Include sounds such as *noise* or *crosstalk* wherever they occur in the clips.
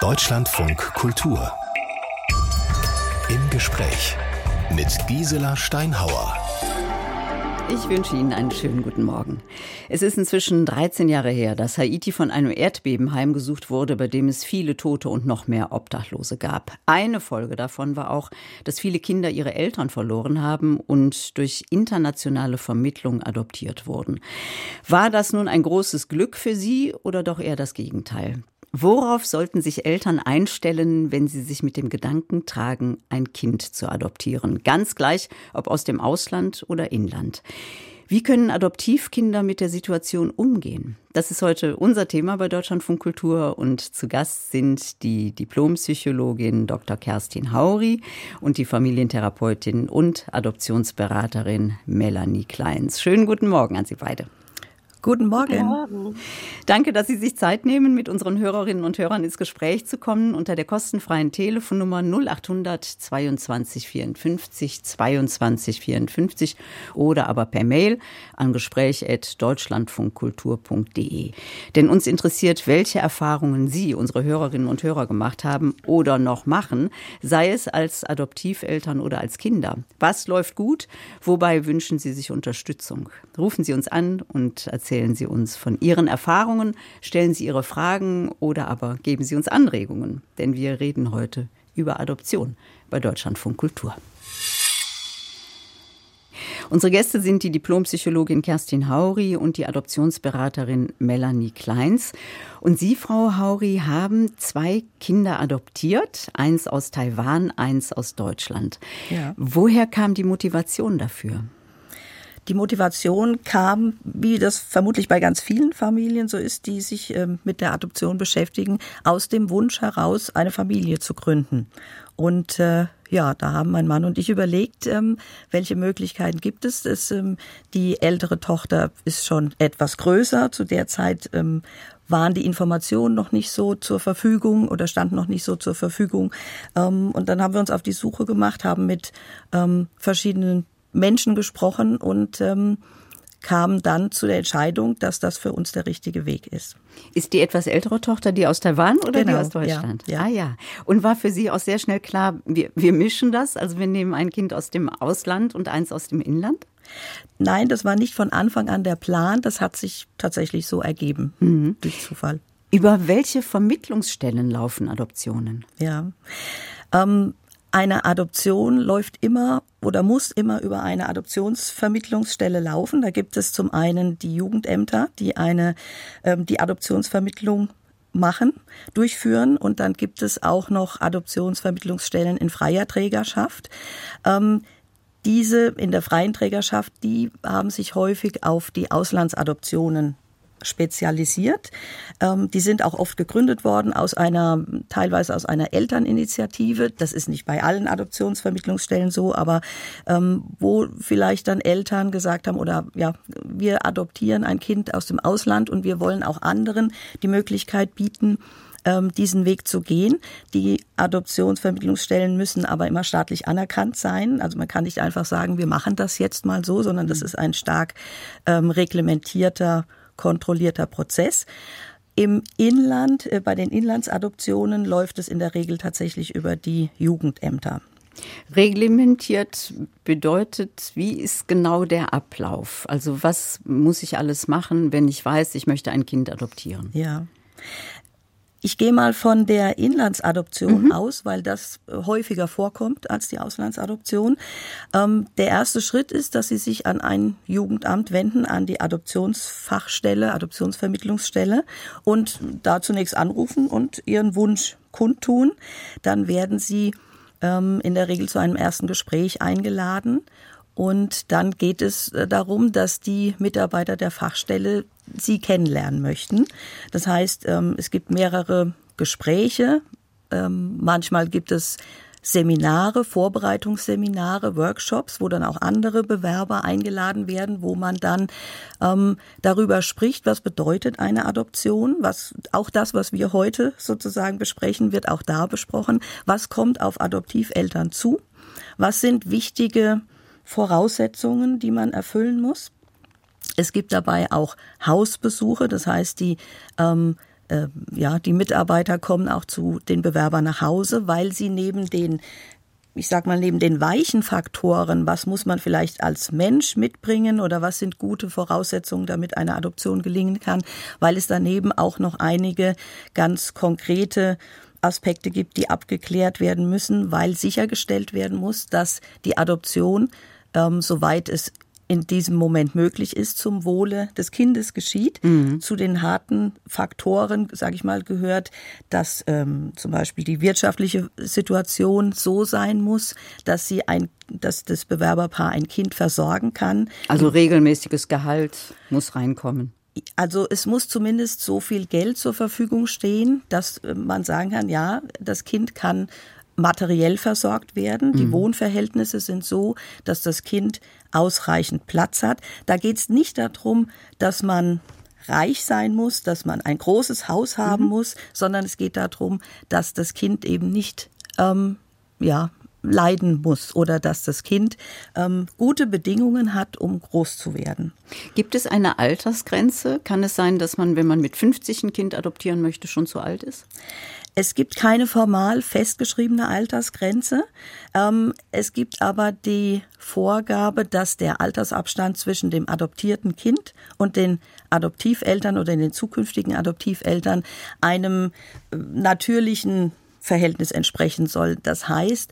Deutschlandfunk Kultur. Im Gespräch mit Gisela Steinhauer. Ich wünsche Ihnen einen schönen guten Morgen. Es ist inzwischen 13 Jahre her, dass Haiti von einem Erdbeben heimgesucht wurde, bei dem es viele Tote und noch mehr Obdachlose gab. Eine Folge davon war auch, dass viele Kinder ihre Eltern verloren haben und durch internationale Vermittlung adoptiert wurden. War das nun ein großes Glück für Sie oder doch eher das Gegenteil? Worauf sollten sich Eltern einstellen, wenn sie sich mit dem Gedanken tragen, ein Kind zu adoptieren? Ganz gleich, ob aus dem Ausland oder Inland. Wie können Adoptivkinder mit der Situation umgehen? Das ist heute unser Thema bei Deutschlandfunk Kultur und zu Gast sind die Diplompsychologin Dr. Kerstin Hauri und die Familientherapeutin und Adoptionsberaterin Melanie Kleins. Schönen guten Morgen an Sie beide. Guten Morgen. Guten Morgen. Danke, dass Sie sich Zeit nehmen, mit unseren Hörerinnen und Hörern ins Gespräch zu kommen unter der kostenfreien Telefonnummer 0800 22 54 22 54 oder aber per Mail an gespräch.deutschlandfunkkultur.de. Denn uns interessiert, welche Erfahrungen Sie, unsere Hörerinnen und Hörer, gemacht haben oder noch machen, sei es als Adoptiveltern oder als Kinder. Was läuft gut? Wobei wünschen Sie sich Unterstützung? Rufen Sie uns an und erzählen erzählen Sie uns von Ihren Erfahrungen, stellen Sie Ihre Fragen oder aber geben Sie uns Anregungen, denn wir reden heute über Adoption bei Deutschlandfunk Kultur. Unsere Gäste sind die Diplompsychologin Kerstin Hauri und die Adoptionsberaterin Melanie Kleins. Und Sie, Frau Hauri, haben zwei Kinder adoptiert, eins aus Taiwan, eins aus Deutschland. Ja. Woher kam die Motivation dafür? Die Motivation kam, wie das vermutlich bei ganz vielen Familien so ist, die sich ähm, mit der Adoption beschäftigen, aus dem Wunsch heraus, eine Familie zu gründen. Und äh, ja, da haben mein Mann und ich überlegt, ähm, welche Möglichkeiten gibt es. Das, ähm, die ältere Tochter ist schon etwas größer. Zu der Zeit ähm, waren die Informationen noch nicht so zur Verfügung oder standen noch nicht so zur Verfügung. Ähm, und dann haben wir uns auf die Suche gemacht, haben mit ähm, verschiedenen Menschen gesprochen und ähm, kam dann zu der Entscheidung, dass das für uns der richtige Weg ist. Ist die etwas ältere Tochter die aus Taiwan oder genau, die aus Deutschland? Ja, ja. Ah ja. Und war für Sie auch sehr schnell klar, wir, wir mischen das? Also wir nehmen ein Kind aus dem Ausland und eins aus dem Inland? Nein, das war nicht von Anfang an der Plan. Das hat sich tatsächlich so ergeben, mhm. durch Zufall. Über welche Vermittlungsstellen laufen Adoptionen? Ja. Ähm, eine Adoption läuft immer oder muss immer über eine Adoptionsvermittlungsstelle laufen. Da gibt es zum einen die Jugendämter, die eine ähm, die Adoptionsvermittlung machen, durchführen und dann gibt es auch noch Adoptionsvermittlungsstellen in freier Trägerschaft. Ähm, diese in der freien Trägerschaft, die haben sich häufig auf die Auslandsadoptionen spezialisiert. Ähm, die sind auch oft gegründet worden aus einer, teilweise aus einer Elterninitiative. Das ist nicht bei allen Adoptionsvermittlungsstellen so, aber ähm, wo vielleicht dann Eltern gesagt haben oder ja, wir adoptieren ein Kind aus dem Ausland und wir wollen auch anderen die Möglichkeit bieten, ähm, diesen Weg zu gehen. Die Adoptionsvermittlungsstellen müssen aber immer staatlich anerkannt sein. Also man kann nicht einfach sagen, wir machen das jetzt mal so, sondern das ist ein stark ähm, reglementierter kontrollierter Prozess. Im Inland, äh, bei den Inlandsadoptionen läuft es in der Regel tatsächlich über die Jugendämter. Reglementiert bedeutet, wie ist genau der Ablauf? Also was muss ich alles machen, wenn ich weiß, ich möchte ein Kind adoptieren? Ja. Ich gehe mal von der Inlandsadoption mhm. aus, weil das äh, häufiger vorkommt als die Auslandsadoption. Ähm, der erste Schritt ist, dass Sie sich an ein Jugendamt wenden, an die Adoptionsfachstelle, Adoptionsvermittlungsstelle und da zunächst anrufen und Ihren Wunsch kundtun. Dann werden Sie ähm, in der Regel zu einem ersten Gespräch eingeladen und dann geht es äh, darum, dass die Mitarbeiter der Fachstelle sie kennenlernen möchten. Das heißt, ähm, es gibt mehrere Gespräche. Ähm, manchmal gibt es Seminare, Vorbereitungsseminare, Workshops, wo dann auch andere Bewerber eingeladen werden, wo man dann ähm, darüber spricht, was bedeutet eine Adoption, was auch das, was wir heute sozusagen besprechen, wird auch da besprochen. Was kommt auf Adoptiveltern zu? Was sind wichtige Voraussetzungen, die man erfüllen muss. Es gibt dabei auch Hausbesuche, das heißt, die ähm, äh, ja, die Mitarbeiter kommen auch zu den Bewerbern nach Hause, weil sie neben den ich sag mal, neben den weichen Faktoren, was muss man vielleicht als Mensch mitbringen oder was sind gute Voraussetzungen, damit eine Adoption gelingen kann, weil es daneben auch noch einige ganz konkrete Aspekte gibt, die abgeklärt werden müssen, weil sichergestellt werden muss, dass die Adoption, ähm, soweit es in diesem Moment möglich ist, zum Wohle des Kindes geschieht. Mhm. Zu den harten Faktoren, sage ich mal, gehört, dass ähm, zum Beispiel die wirtschaftliche Situation so sein muss, dass sie ein, dass das Bewerberpaar ein Kind versorgen kann. Also regelmäßiges Gehalt muss reinkommen. Also es muss zumindest so viel Geld zur Verfügung stehen, dass äh, man sagen kann, ja, das Kind kann materiell versorgt werden. Die mhm. Wohnverhältnisse sind so, dass das Kind ausreichend Platz hat. Da geht es nicht darum, dass man reich sein muss, dass man ein großes Haus haben mhm. muss, sondern es geht darum, dass das Kind eben nicht ähm, ja leiden muss oder dass das Kind ähm, gute Bedingungen hat, um groß zu werden. Gibt es eine Altersgrenze? Kann es sein, dass man, wenn man mit 50 ein Kind adoptieren möchte, schon zu alt ist? Es gibt keine formal festgeschriebene Altersgrenze. Ähm, es gibt aber die Vorgabe, dass der Altersabstand zwischen dem adoptierten Kind und den Adoptiveltern oder den zukünftigen Adoptiveltern einem äh, natürlichen Verhältnis entsprechen soll. Das heißt,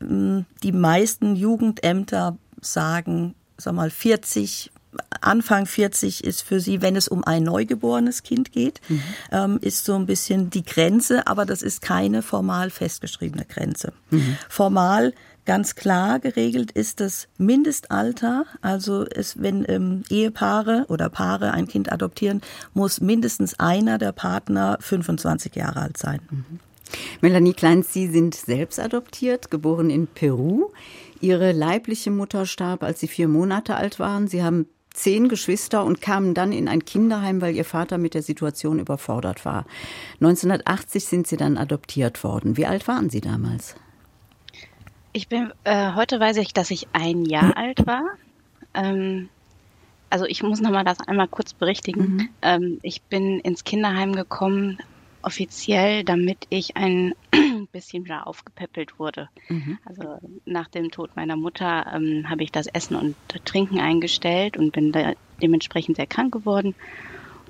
die meisten Jugendämter sagen, sag mal, 40 Anfang 40 ist für sie, wenn es um ein neugeborenes Kind geht, mhm. ähm, ist so ein bisschen die Grenze, aber das ist keine formal festgeschriebene Grenze. Mhm. Formal ganz klar geregelt ist das Mindestalter. Also es, wenn ähm, Ehepaare oder Paare ein Kind adoptieren, muss mindestens einer der Partner 25 Jahre alt sein. Mhm. Melanie Kleins, Sie sind selbst adoptiert, geboren in Peru. Ihre leibliche Mutter starb, als Sie vier Monate alt waren. Sie haben zehn Geschwister und kamen dann in ein Kinderheim, weil ihr Vater mit der Situation überfordert war. 1980 sind sie dann adoptiert worden. Wie alt waren Sie damals? Ich bin, äh, heute weiß ich, dass ich ein Jahr hm. alt war. Ähm, also ich muss nochmal das einmal kurz berichtigen. Mhm. Ähm, ich bin ins Kinderheim gekommen, offiziell, damit ich ein bisschen wieder aufgepäppelt wurde. Mhm. Also nach dem Tod meiner Mutter ähm, habe ich das Essen und Trinken eingestellt und bin dementsprechend sehr krank geworden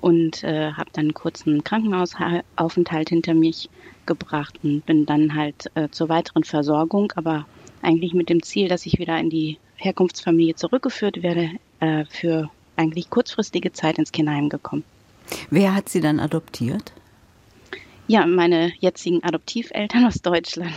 und äh, habe dann einen kurzen Krankenhausaufenthalt hinter mich gebracht und bin dann halt äh, zur weiteren Versorgung, aber eigentlich mit dem Ziel, dass ich wieder in die Herkunftsfamilie zurückgeführt werde, äh, für eigentlich kurzfristige Zeit ins Kinderheim gekommen. Wer hat Sie dann adoptiert? Ja, meine jetzigen Adoptiveltern aus Deutschland.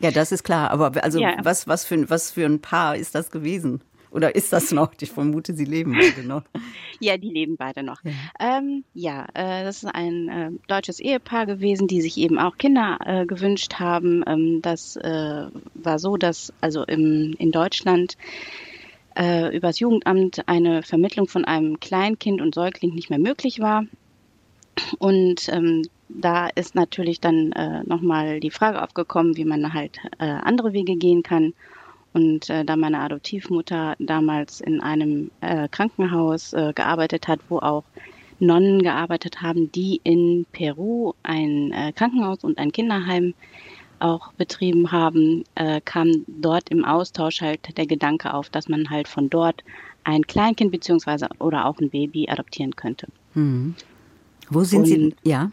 Ja, das ist klar. Aber also ja. was, was, für, was für ein Paar ist das gewesen? Oder ist das noch? Ich vermute, sie leben beide noch. *laughs* ja, die leben beide noch. Ja, ähm, ja äh, das ist ein äh, deutsches Ehepaar gewesen, die sich eben auch Kinder äh, gewünscht haben. Ähm, das äh, war so, dass also im, in Deutschland äh, übers Jugendamt eine Vermittlung von einem Kleinkind und Säugling nicht mehr möglich war. Und ähm, da ist natürlich dann äh, nochmal die Frage aufgekommen, wie man halt äh, andere Wege gehen kann. Und äh, da meine Adoptivmutter damals in einem äh, Krankenhaus äh, gearbeitet hat, wo auch Nonnen gearbeitet haben, die in Peru ein äh, Krankenhaus und ein Kinderheim auch betrieben haben, äh, kam dort im Austausch halt der Gedanke auf, dass man halt von dort ein Kleinkind beziehungsweise oder auch ein Baby adoptieren könnte. Mhm. Wo sind und, Sie? Ja.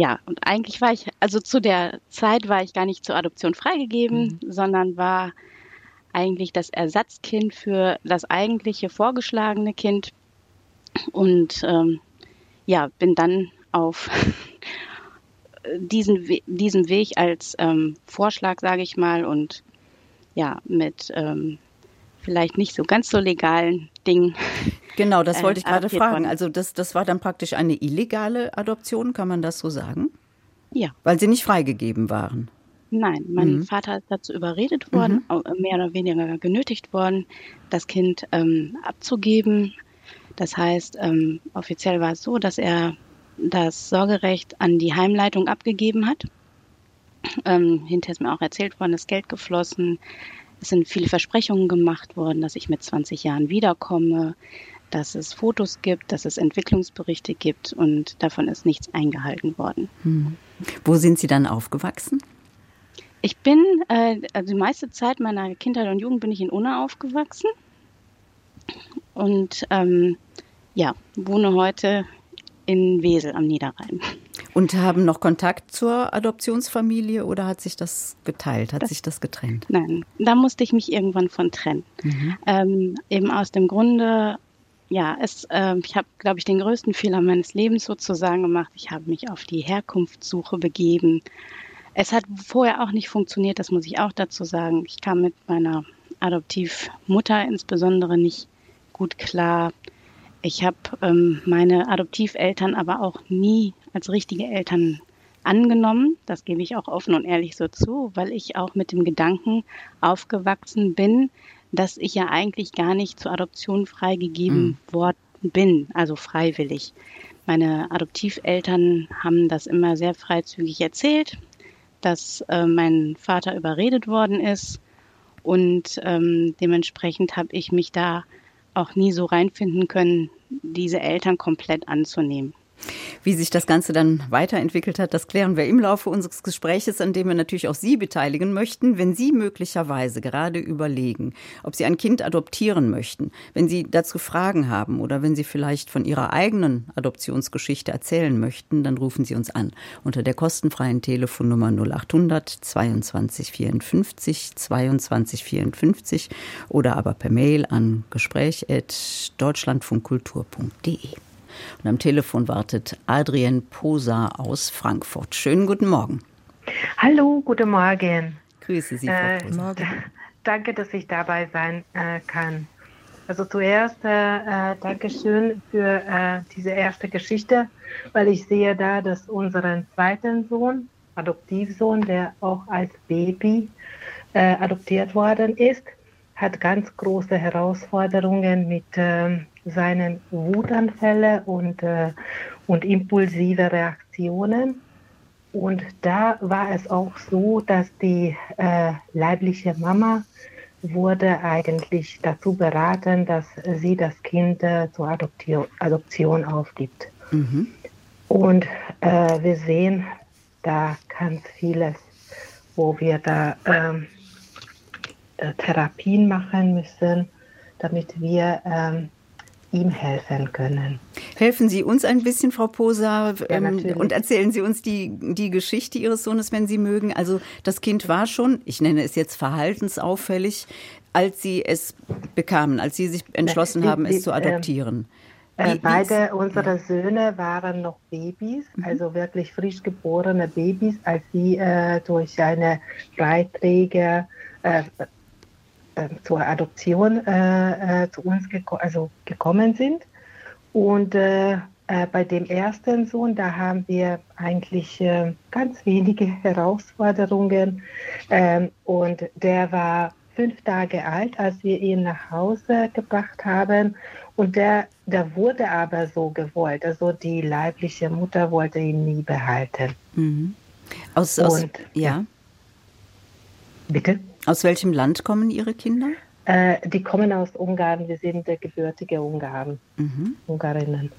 Ja, und eigentlich war ich, also zu der Zeit war ich gar nicht zur Adoption freigegeben, mhm. sondern war eigentlich das Ersatzkind für das eigentliche vorgeschlagene Kind. Und ähm, ja, bin dann auf *laughs* diesen, diesen Weg als ähm, Vorschlag, sage ich mal, und ja, mit ähm, vielleicht nicht so ganz so legalen Dingen. Genau, das wollte ich gerade fragen. Also das, das war dann praktisch eine illegale Adoption, kann man das so sagen? Ja. Weil sie nicht freigegeben waren. Nein, mein mhm. Vater ist dazu überredet worden, mhm. mehr oder weniger genötigt worden, das Kind ähm, abzugeben. Das heißt, ähm, offiziell war es so, dass er das Sorgerecht an die Heimleitung abgegeben hat. Ähm, hinterher ist mir auch erzählt worden, das Geld geflossen. Es sind viele Versprechungen gemacht worden, dass ich mit 20 Jahren wiederkomme. dass es Fotos gibt, dass es Entwicklungsberichte gibt und davon ist nichts eingehalten worden. Hm. Wo sind Sie dann aufgewachsen? Ich bin, äh, also die meiste Zeit meiner Kindheit und Jugend bin ich in Unna aufgewachsen und ähm, ja, wohne heute in Wesel am Niederrhein. Und haben noch Kontakt zur Adoptionsfamilie oder hat sich das geteilt, hat das, sich das getrennt? Nein, da musste ich mich irgendwann von trennen. Mhm. Ähm, eben aus dem Grunde, ja, es, äh, ich habe, glaube ich, den größten Fehler meines Lebens sozusagen gemacht. Ich habe mich auf die Herkunftssuche begeben. Es hat vorher auch nicht funktioniert, das muss ich auch dazu sagen. Ich kam mit meiner Adoptivmutter insbesondere nicht gut klar. Ich habe ähm, meine Adoptiveltern aber auch nie als richtige Eltern angenommen. Das gebe ich auch offen und ehrlich so zu, weil ich auch mit dem Gedanken aufgewachsen bin, dass ich ja eigentlich gar nicht zur Adoption freigegeben mhm. worden bin, also freiwillig. Meine Adoptiveltern haben das immer sehr freizügig erzählt, dass äh, mein Vater überredet worden ist und ähm, dementsprechend habe ich mich da auch nie so reinfinden können, diese Eltern komplett anzunehmen. Wie sich das Ganze dann weiterentwickelt hat, das klären wir im Laufe unseres Gespräches, an dem wir natürlich auch Sie beteiligen möchten. Wenn Sie möglicherweise gerade überlegen, ob Sie ein Kind adoptieren möchten, wenn Sie dazu Fragen haben oder wenn Sie vielleicht von Ihrer eigenen Adoptionsgeschichte erzählen möchten, dann rufen Sie uns an unter der kostenfreien Telefonnummer 0800 22 54 22 54 oder aber per Mail an gespräch.deutschlandfunkkultur.de. Und am Telefon wartet Adrienne Posa aus Frankfurt. Schönen guten Morgen. Hallo, guten Morgen. Grüße Sie, Frau äh, Posa. Danke, dass ich dabei sein äh, kann. Also zuerst äh, äh schön für äh, diese erste Geschichte, weil ich sehe da, dass unseren zweiten Sohn, Adoptivsohn, der auch als Baby äh, adoptiert worden ist, hat ganz große Herausforderungen mit ähm, seinen Wutanfälle und, äh, und impulsive Reaktionen. Und da war es auch so, dass die äh, leibliche Mama wurde eigentlich dazu beraten, dass sie das Kind äh, zur Adoption, Adoption aufgibt. Mhm. Und äh, wir sehen da ganz vieles, wo wir da ähm, äh, Therapien machen müssen, damit wir ähm, ihm helfen können. Helfen Sie uns ein bisschen, Frau Posa, ähm, ja, und erzählen Sie uns die, die Geschichte Ihres Sohnes, wenn Sie mögen. Also das Kind war schon, ich nenne es jetzt verhaltensauffällig, als Sie es bekamen, als Sie sich entschlossen haben, es zu adoptieren. Äh, beide unserer Söhne waren noch Babys, mhm. also wirklich frisch geborene Babys, als sie äh, durch eine Beiträge äh, äh, zur Adoption äh, äh, zu uns geko also gekommen sind. Und äh, äh, bei dem ersten Sohn, da haben wir eigentlich ganz wenige *laughs* Herausforderungen. Ähm, und der war fünf Tage alt, als wir ihn nach Hause gebracht haben. Und der, der wurde aber so gewollt. Also die leibliche Mutter wollte ihn nie behalten. Mhm. Aus, aus, und, ja. Bitte? Aus welchem Land kommen Ihre Kinder? Äh, die kommen aus Ungarn. Wir sind gebürtige Ungarn, mhm. Ungarinnen.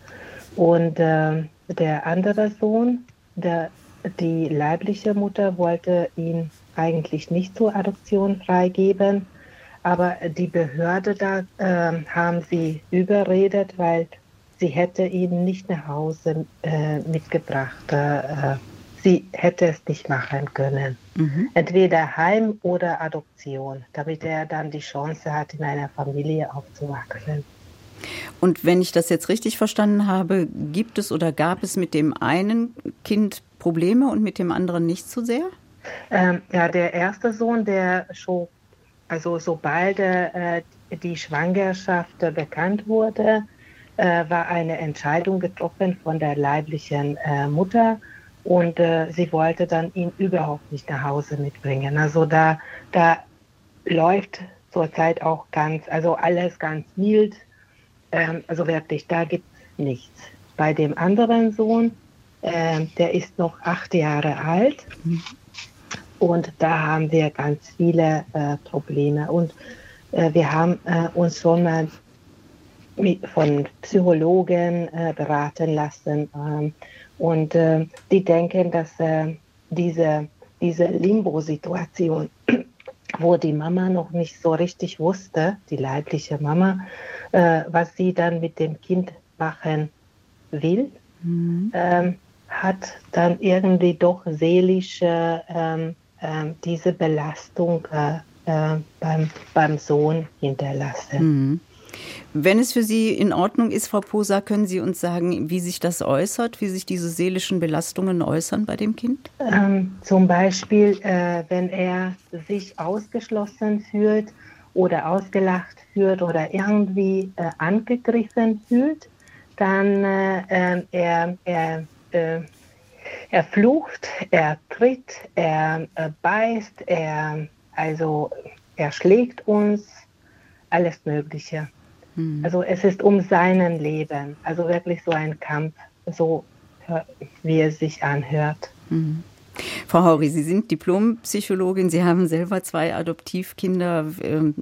Und äh, der andere Sohn, der, die leibliche Mutter wollte ihn eigentlich nicht zur Adoption freigeben, aber die Behörde da äh, haben sie überredet, weil sie hätte ihn nicht nach Hause äh, mitgebracht. Äh, sie hätte es nicht machen können. Mhm. Entweder Heim oder Adoption, damit er dann die Chance hat, in einer Familie aufzuwachsen. Und wenn ich das jetzt richtig verstanden habe, gibt es oder gab es mit dem einen Kind Probleme und mit dem anderen nicht so sehr? Ähm, ja, der erste Sohn, der schon, also sobald äh, die Schwangerschaft bekannt wurde, äh, war eine Entscheidung getroffen von der leiblichen äh, Mutter und äh, sie wollte dann ihn überhaupt nicht nach Hause mitbringen. Also da, da läuft zurzeit auch ganz, also alles ganz mild. Ähm, also wirklich, da gibt es nichts. Bei dem anderen Sohn, äh, der ist noch acht Jahre alt. Und da haben wir ganz viele äh, Probleme. Und äh, wir haben äh, uns schon mal von Psychologen äh, beraten lassen. Und äh, die denken, dass äh, diese, diese Limbo-Situation, *clears throat* wo die Mama noch nicht so richtig wusste, die leibliche Mama, äh, was sie dann mit dem Kind machen will, mhm. ähm, hat dann irgendwie doch seelisch ähm, ähm, diese Belastung äh, äh, beim, beim Sohn hinterlassen. Mhm. Wenn es für Sie in Ordnung ist, Frau Posa, können Sie uns sagen, wie sich das äußert, wie sich diese seelischen Belastungen äußern bei dem Kind? Ähm, zum Beispiel, äh, wenn er sich ausgeschlossen fühlt oder ausgelacht fühlt oder irgendwie äh, angegriffen fühlt, dann äh, ähm, er, er, äh, er flucht, er tritt, er äh, beißt, er, also, er schlägt uns, alles Mögliche. Mhm. Also es ist um seinen Leben, also wirklich so ein Kampf, so wie es sich anhört. Mhm. Frau Hauri, Sie sind Diplompsychologin, Sie haben selber zwei Adoptivkinder. Ähm,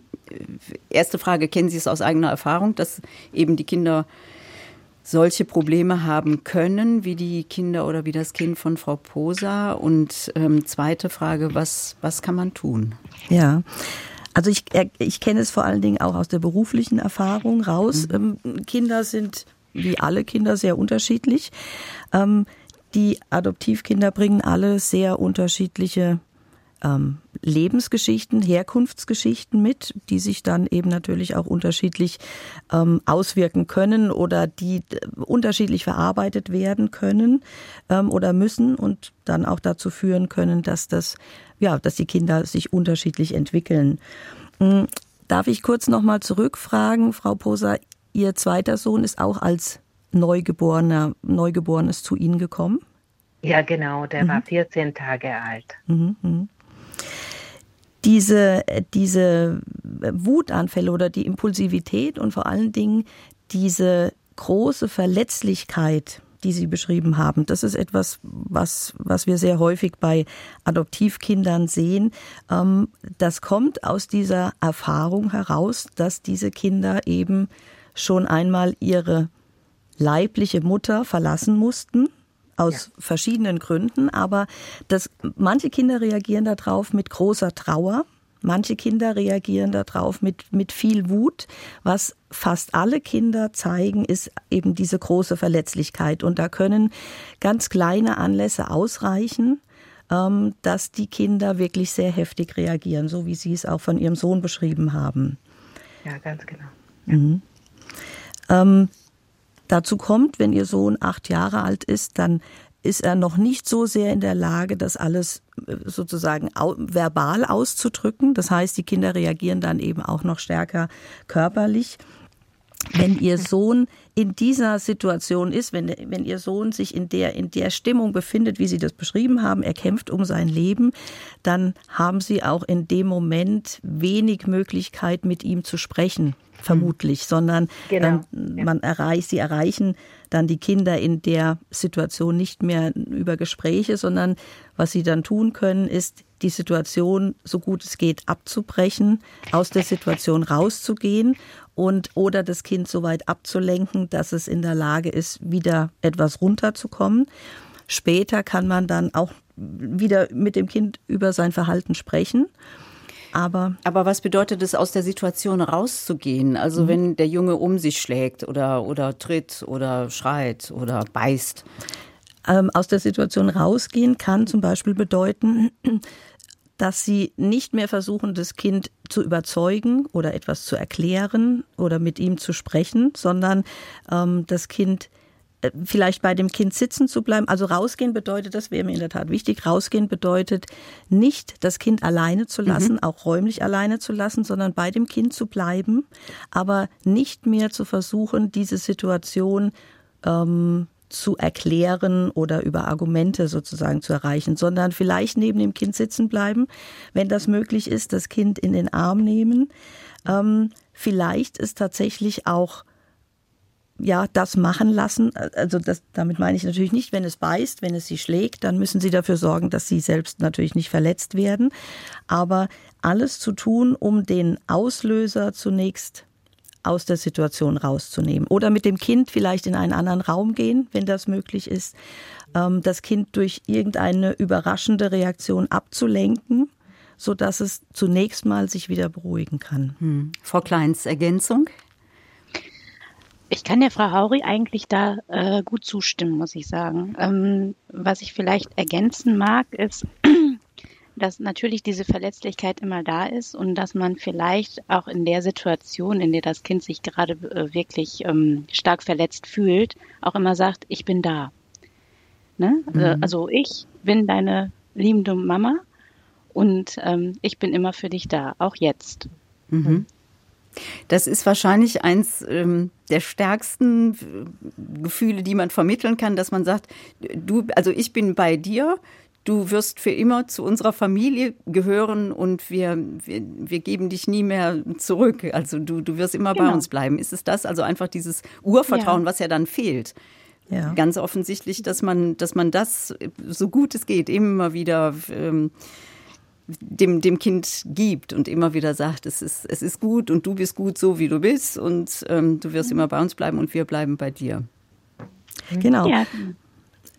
erste Frage, kennen Sie es aus eigener Erfahrung, dass eben die Kinder solche Probleme haben können, wie die Kinder oder wie das Kind von Frau Posa? Und ähm, zweite Frage, was, was kann man tun? Ja, also ich, ich kenne es vor allen Dingen auch aus der beruflichen Erfahrung raus. Mhm. Ähm, Kinder sind wie alle Kinder sehr unterschiedlich. Ähm, die Adoptivkinder bringen alle sehr unterschiedliche ähm, Lebensgeschichten, Herkunftsgeschichten mit, die sich dann eben natürlich auch unterschiedlich ähm, auswirken können oder die äh, unterschiedlich verarbeitet werden können ähm, oder müssen und dann auch dazu führen können, dass das, ja, dass die Kinder sich unterschiedlich entwickeln. Mhm. Darf ich kurz nochmal zurückfragen, Frau Poser, Ihr zweiter Sohn ist auch als Neugeborener, Neugeborenes zu Ihnen gekommen? Ja, genau, der mhm. war 14 Tage alt. Mhm, mh diese, diese Wutanfälle oder die Impulsivität und vor allen Dingen diese große Verletzlichkeit, die Sie beschrieben haben, das ist etwas, was, was wir sehr häufig bei Adoptivkindern sehen. Ähm, das kommt aus dieser Erfahrung heraus, dass diese Kinder eben schon einmal ihre leibliche Mutter verlassen mussten aus ja. verschiedenen Gründen, aber das, manche Kinder reagieren darauf mit großer Trauer. Manche Kinder reagieren darauf mit, mit viel Wut. Was fast alle Kinder zeigen, ist eben diese große Verletzlichkeit. Und da können ganz kleine Anlässe ausreichen, ähm, dass die Kinder wirklich sehr heftig reagieren, so wie Sie es auch von Ihrem Sohn beschrieben haben. Ja, ganz genau. Ja. Mhm. Ähm, Dazu kommt, wenn Ihr Sohn acht Jahre alt ist, dann ist er noch nicht so sehr in der Lage, das alles äh, sozusagen verbal auszudrücken. Das heißt, die Kinder reagieren dann eben auch noch stärker körperlich. Wenn Ihr Sohn in dieser Situation ist, wenn, wenn Ihr Sohn sich in der, in der Stimmung befindet, wie Sie das beschrieben haben, er kämpft um sein Leben, dann haben Sie auch in dem Moment wenig Möglichkeit, mit ihm zu sprechen vermutlich, sondern genau. ähm, man erreicht, sie erreichen dann die Kinder in der Situation nicht mehr über Gespräche, sondern was sie dann tun können, ist die Situation so gut es geht abzubrechen, aus der Situation rauszugehen und oder das Kind so weit abzulenken, dass es in der Lage ist, wieder etwas runterzukommen. Später kann man dann auch wieder mit dem Kind über sein Verhalten sprechen aber, aber was bedeutet es, aus der Situation rauszugehen? Also mhm. wenn der Junge um sich schlägt oder, oder tritt oder schreit oder beißt? Ähm, aus der Situation rausgehen kann zum Beispiel bedeuten, *clears throat* dass sie nicht mehr versuchen, das Kind zu überzeugen oder etwas zu erklären oder mit ihm zu sprechen, sondern ähm, das Kind vielleicht bei dem Kind sitzen zu bleiben. Also rausgehen bedeutet, das wäre mir in der Tat wichtig, rausgehen bedeutet nicht das Kind alleine zu lassen, mhm. auch räumlich alleine zu lassen, sondern bei dem Kind zu bleiben, aber nicht mehr zu versuchen, diese Situation ähm, zu erklären oder über Argumente sozusagen zu erreichen, sondern vielleicht neben dem Kind sitzen bleiben, wenn das möglich ist, das Kind in den Arm nehmen. Ähm, vielleicht ist tatsächlich auch ja, das machen lassen. Also das, damit meine ich natürlich nicht, wenn es beißt, wenn es sie schlägt, dann müssen sie dafür sorgen, dass sie selbst natürlich nicht verletzt werden. Aber alles zu tun, um den Auslöser zunächst aus der Situation rauszunehmen. Oder mit dem Kind vielleicht in einen anderen Raum gehen, wenn das möglich ist. Ähm, das Kind durch irgendeine überraschende Reaktion abzulenken, sodass es zunächst mal sich wieder beruhigen kann. Hm. Frau Kleins, Ergänzung? Ich kann der Frau Hauri eigentlich da äh, gut zustimmen, muss ich sagen. Ähm, was ich vielleicht ergänzen mag, ist, *clears throat* dass natürlich diese Verletzlichkeit immer da ist und dass man vielleicht auch in der Situation, in der das Kind sich gerade äh, wirklich ähm, stark verletzt fühlt, auch immer sagt, ich bin da. Ne? Also, mhm. Also ich bin deine liebende Mama und ähm, ich bin immer für dich da, auch jetzt. Mhm. Das ist wahrscheinlich eins ähm, der stärksten äh, Gefühle, die man vermitteln kann, dass man sagt, du, also ich bin bei dir, du wirst für immer zu unserer Familie gehören und wir, wir, wir geben dich nie mehr zurück. Also du, du wirst immer genau. bei uns bleiben. Ist es das? Also einfach dieses Urvertrauen, ja. was ja dann fehlt. Ja. Ganz offensichtlich, dass man, dass man das so gut es geht immer wieder ähm, dem, dem Kind gibt und immer wieder sagt, es ist, es ist gut und du bist gut so, wie du bist und ähm, du wirst immer bei uns bleiben und wir bleiben bei dir. Genau. Ja.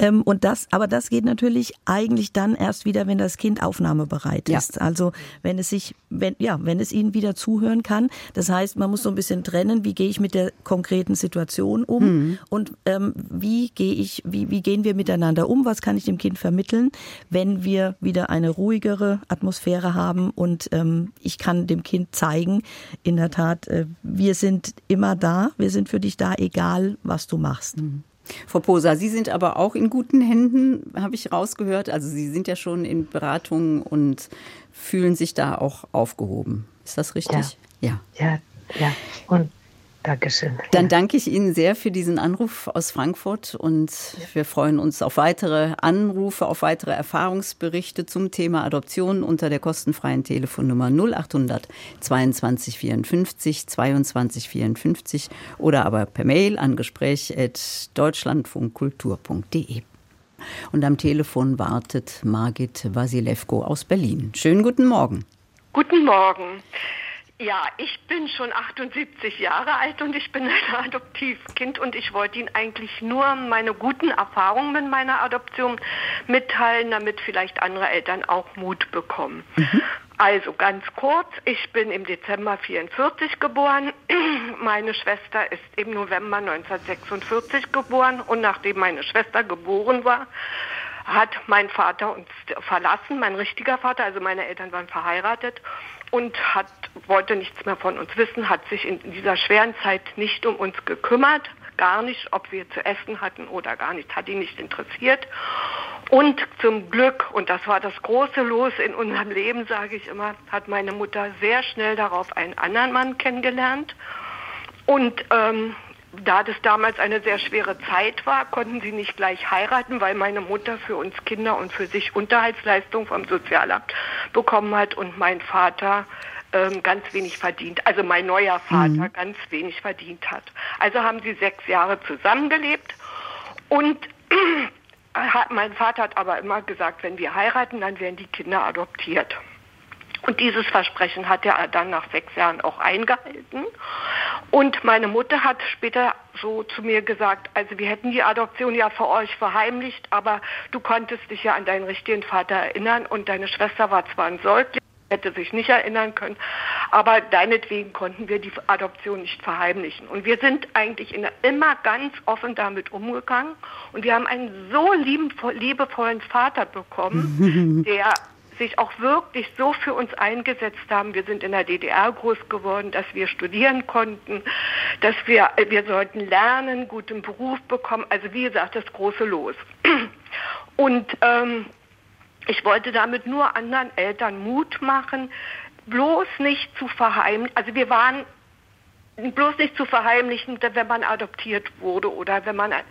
Ähm, und das, aber das geht natürlich eigentlich dann erst wieder, wenn das Kind aufnahmebereit ist. Ja. Also wenn es sich, wenn, ja, wenn es ihnen wieder zuhören kann. Das heißt, man muss so ein bisschen trennen, wie gehe ich mit der konkreten Situation um mhm. und ähm, wie gehe ich, wie, wie gehen wir miteinander um, was kann ich dem Kind vermitteln, wenn wir wieder eine ruhigere Atmosphäre haben und ähm, ich kann dem Kind zeigen, in der Tat, äh, wir sind immer da, wir sind für dich da, egal was du machst. Mhm. Frau Poser, Sie sind aber auch in guten Händen, habe ich rausgehört. Also Sie sind ja schon in Beratungen und fühlen sich da auch aufgehoben. Ist das richtig? Ja. Ja, ja. ja. Und Dankeschön. Dann danke ich Ihnen sehr für diesen Anruf aus Frankfurt und wir freuen uns auf weitere Anrufe, auf weitere Erfahrungsberichte zum Thema Adoption unter der kostenfreien Telefonnummer 0800 22 54 22 54 oder aber per Mail an gespräch.deutschlandfunkkultur.de. Und am Telefon wartet Margit Wasilewko aus Berlin. Schönen guten Morgen. Guten Morgen. Ja, ich bin schon 78 Jahre alt und ich bin ein *laughs* Adoptivkind und ich wollte Ihnen eigentlich nur meine guten Erfahrungen mit meiner Adoption mitteilen, damit vielleicht andere Eltern auch Mut bekommen. Mhm. Also ganz kurz, ich bin im Dezember 44 geboren. *clears throat* Meine Schwester ist im November 1946 geboren und nachdem meine Schwester geboren war, hat mein Vater uns verlassen, mein richtiger Vater, also meine Eltern waren verheiratet und hat, wollte nichts mehr von uns wissen, hat sich in dieser schweren Zeit nicht um uns gekümmert, gar nicht, ob wir zu essen hatten oder gar nicht, hat ihn nicht interessiert. Und zum Glück, und das war das große Los in unserem Leben, sage ich immer, hat meine Mutter sehr schnell darauf einen anderen Mann kennengelernt. Und ähm, da das damals eine sehr schwere Zeit war, konnten sie nicht gleich heiraten, weil meine Mutter für uns Kinder und für sich Unterhaltsleistungen vom Sozialamt bekommen hat und mein Vater ähm, ganz wenig verdient, also mein neuer Vater mhm. ganz wenig verdient hat. Also haben sie sechs Jahre zusammengelebt und *clears throat* mein Vater hat aber immer gesagt, wenn wir heiraten, dann werden die Kinder adoptiert. Und dieses Versprechen hat er dann nach sechs Jahren auch eingehalten. Und meine Mutter hat später so zu mir gesagt, also wir hätten die Adoption ja für euch verheimlicht, aber du konntest dich ja an deinen richtigen Vater erinnern und deine Schwester war zwar ein Säugling, hätte sich nicht erinnern können, aber deinetwegen konnten wir die Adoption nicht verheimlichen. Und wir sind eigentlich immer ganz offen damit umgegangen und wir haben einen so liebevollen Vater bekommen, *laughs* der sich auch wirklich so für uns eingesetzt haben. Wir sind in der DDR groß geworden, dass wir studieren konnten, dass wir, wir sollten lernen, guten Beruf bekommen. Also wie gesagt, das große Los. *clears throat* Und ähm, ich wollte damit nur anderen Eltern Mut machen, bloß nicht zu verheimlichen. Also wir waren bloß nicht zu verheimlichen, wenn man adoptiert wurde oder wenn man, ein,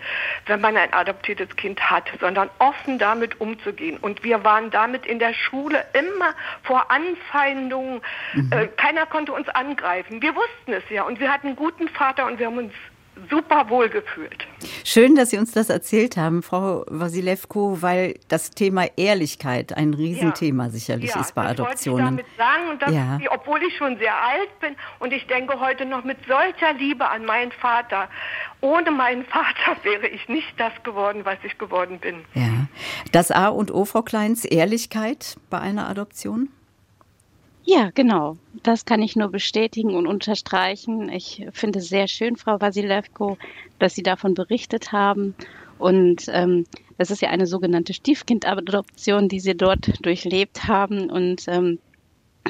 wenn man ein adoptiertes Kind hat, sondern offen damit umzugehen. Und wir waren damit in der Schule immer vor Anfeindungen. Mhm. Äh, keiner konnte uns angreifen. Wir wussten es ja und wir hatten einen guten Vater und wir haben uns super wohl gefühlt. Schön, dass Sie uns das erzählt haben, Frau Wasilewko, weil das Thema Ehrlichkeit ein Riesenthema ja. sicherlich ja, ist bei das Adoptionen. Wollte ich damit sagen, ja. obwohl ich schon sehr alt bin und ich denke heute noch mit solcher Liebe an meinen Vater. Ohne meinen Vater *laughs* wäre ich nicht das geworden, was ich geworden bin. Ja. Das A und O, Frau Kleins, Ehrlichkeit bei einer Adoption? Ja, genau. Das kann ich nur bestätigen und unterstreichen. Ich finde es sehr schön, Frau Wasilewko, dass Sie davon berichtet haben. Und ähm, das ist ja eine sogenannte Stiefkindadoption, die Sie dort durchlebt haben. Und ähm,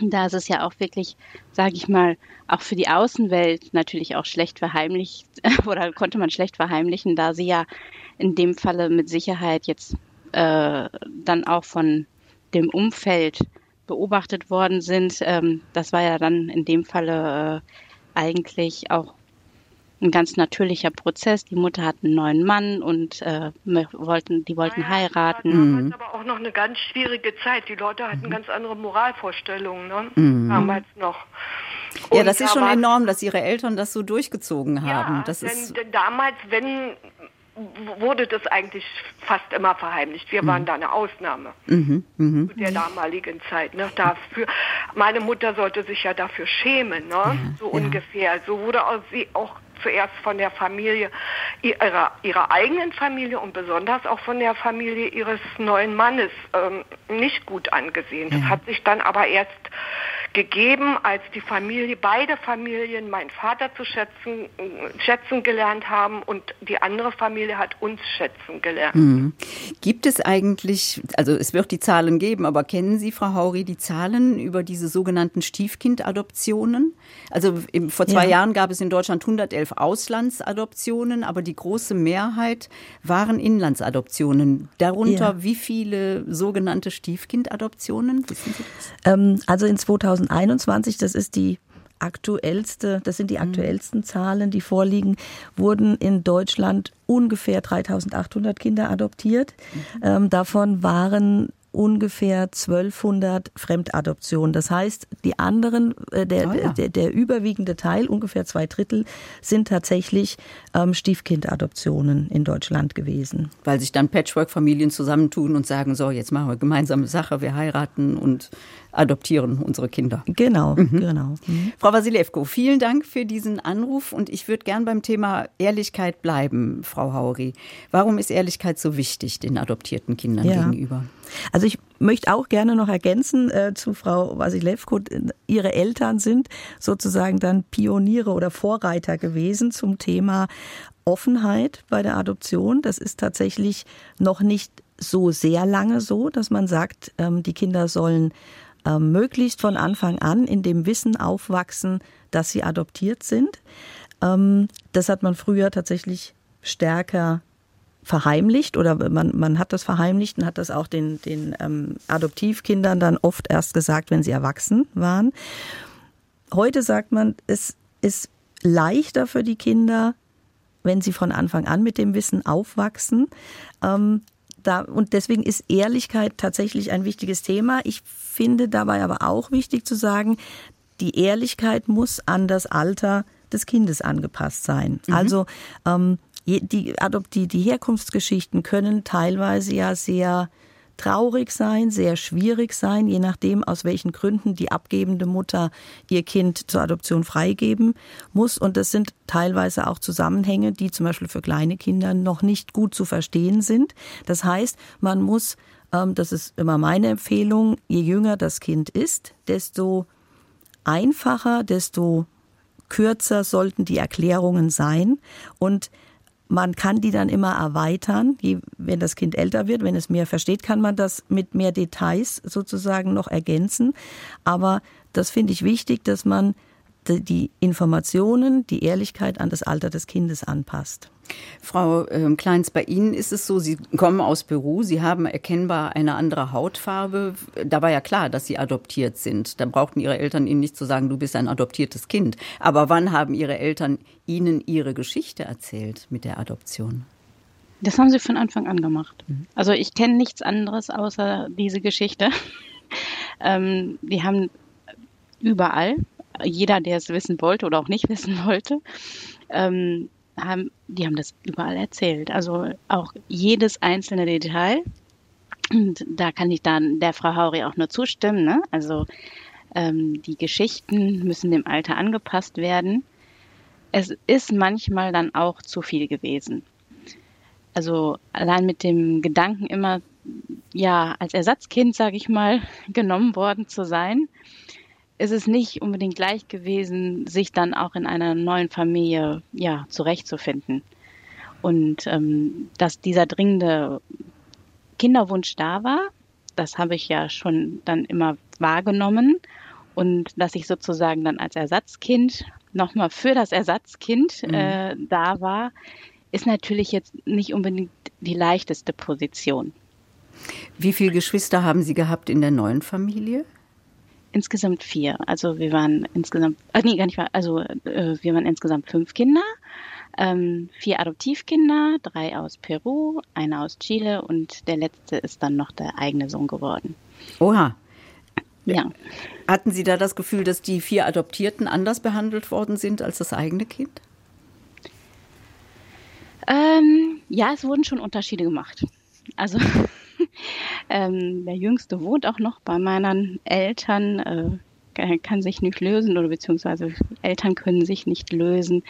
da ist es ja auch wirklich, sage ich mal, auch für die Außenwelt natürlich auch schlecht verheimlicht *laughs* oder konnte man schlecht verheimlichen, da Sie ja in dem Falle mit Sicherheit jetzt äh, dann auch von dem Umfeld beobachtet worden sind. Ähm, das war ja dann in dem Falle äh, eigentlich auch ein ganz natürlicher Prozess. Die Mutter hat einen neuen Mann und äh, wollten, die wollten naja, heiraten. Damals mhm. aber auch noch eine ganz schwierige Zeit. Die Leute hatten mhm. ganz andere Moralvorstellungen, ne? Mhm. Damals noch. Und ja, das ist schon enorm, dass ihre Eltern das so durchgezogen haben. Ja, das denn, ist denn damals, wenn wurde das eigentlich fast immer verheimlicht. Wir waren mhm. da eine Ausnahme mhm. Mhm. zu der damaligen Zeit. Ne? Dafür, meine Mutter sollte sich ja dafür schämen, ne? Ja, so ja. ungefähr. So wurde auch sie auch zuerst von der Familie ihrer, ihrer eigenen Familie und besonders auch von der Familie ihres neuen Mannes ähm, nicht gut angesehen. Das hat sich dann aber erst gegeben, als die Familie, beide Familien meinen Vater zu schätzen, schätzen gelernt haben und die andere Familie hat uns schätzen gelernt. Mhm. Gibt es eigentlich, also es wird die Zahlen geben, aber kennen Sie, Frau Hauri, die Zahlen über diese sogenannten Stiefkindadoptionen? Also im, vor zwei ja. Jahren gab es in Deutschland 111 Auslandsadoptionen, aber die große Mehrheit waren Inlandsadoptionen. Darunter ja. wie viele sogenannte Stiefkindadoptionen? Wissen Sie das? Ähm, also in 2000 2021, das ist die aktuellste, das sind die mhm. aktuellsten Zahlen, die vorliegen, wurden in Deutschland ungefähr 3800 Kinder adoptiert. Mhm. Ähm, davon waren ungefähr 1200 Fremdadoptionen. Das heißt, die anderen, äh, der, oh ja. der, der, überwiegende Teil, ungefähr zwei Drittel, sind tatsächlich ähm, Stiefkindadoptionen in Deutschland gewesen. Weil sich dann Patchwork-Familien zusammentun und sagen, so, jetzt machen wir gemeinsame Sache, wir heiraten und adoptieren unsere Kinder. Genau, mhm. genau. Mhm. Frau Wasilewko, vielen Dank für diesen Anruf und ich würde gern beim Thema Ehrlichkeit bleiben, Frau Hauri. Warum ist Ehrlichkeit so wichtig den adoptierten Kindern ja. gegenüber? Also ich möchte auch gerne noch ergänzen äh, zu Frau Wasilewko, ihre Eltern sind sozusagen dann Pioniere oder Vorreiter gewesen zum Thema Offenheit bei der Adoption. Das ist tatsächlich noch nicht so sehr lange so, dass man sagt, ähm, die Kinder sollen ähm, möglichst von Anfang an in dem Wissen aufwachsen, dass sie adoptiert sind. Ähm, das hat man früher tatsächlich stärker verheimlicht oder man, man hat das verheimlicht und hat das auch den, den ähm, Adoptivkindern dann oft erst gesagt, wenn sie erwachsen waren. Heute sagt man, es ist leichter für die Kinder, wenn sie von Anfang an mit dem Wissen aufwachsen. Ähm, da, und deswegen ist Ehrlichkeit tatsächlich ein wichtiges Thema. Ich finde dabei aber auch wichtig zu sagen, die Ehrlichkeit muss an das Alter des Kindes angepasst sein. Mhm. Also ähm, die, die, die Herkunftsgeschichten können teilweise ja sehr traurig sein, sehr schwierig sein, je nachdem, aus welchen Gründen die abgebende Mutter ihr Kind zur Adoption freigeben muss. Und das sind teilweise auch Zusammenhänge, die zum Beispiel für kleine Kinder noch nicht gut zu verstehen sind. Das heißt, man muss, ähm, das ist immer meine Empfehlung, je jünger das Kind ist, desto einfacher, desto kürzer sollten die Erklärungen sein. Und man kann die dann immer erweitern, wenn das Kind älter wird, wenn es mehr versteht, kann man das mit mehr Details sozusagen noch ergänzen. Aber das finde ich wichtig, dass man die Informationen, die Ehrlichkeit an das Alter des Kindes anpasst. Frau ähm, Kleins, bei Ihnen ist es so, Sie kommen aus Peru, Sie haben erkennbar eine andere Hautfarbe. Da war ja klar, dass Sie adoptiert sind. Da brauchten Ihre Eltern Ihnen nicht zu sagen, du bist ein adoptiertes Kind. Aber wann haben Ihre Eltern Ihnen Ihre Geschichte erzählt mit der Adoption? Das haben sie von Anfang an gemacht. Also ich kenne nichts anderes außer diese Geschichte. *laughs* ähm, die haben überall, jeder, der es wissen wollte oder auch nicht wissen wollte, ähm, haben, die haben das überall erzählt. Also auch jedes einzelne Detail. Und da kann ich dann der Frau Hauri auch nur zustimmen. Ne? Also ähm, die Geschichten müssen dem Alter angepasst werden. Es ist manchmal dann auch zu viel gewesen. Also allein mit dem Gedanken immer, ja, als Ersatzkind, sage ich mal, *laughs* genommen worden zu sein, ist es nicht unbedingt leicht gewesen, sich dann auch in einer neuen Familie ja zurechtzufinden. Und ähm, dass dieser dringende Kinderwunsch da war, das habe ich ja schon dann immer wahrgenommen und dass ich sozusagen dann als Ersatzkind nochmal für das Ersatzkind mhm. äh, da war, ist natürlich jetzt nicht unbedingt die leichteste Position. Wie viele Geschwister haben Sie gehabt in der neuen Familie? Insgesamt vier. Also wir waren insgesamt, äh, nee, gar nicht wahr, also äh, wir waren insgesamt fünf Kinder. Ähm, vier Adoptivkinder, drei aus Peru, einer aus Chile und der letzte ist dann noch der eigene Sohn geworden. Oha. Ja. Hatten Sie da das Gefühl, dass die vier Adoptierten anders behandelt worden sind als das eigene Kind? Ähm, ja, es wurden schon Unterschiede gemacht. Also *laughs* ähm, der Jüngste wohnt auch noch bei meinen Eltern, äh, kann sich nicht lösen oder beziehungsweise Eltern können sich nicht lösen.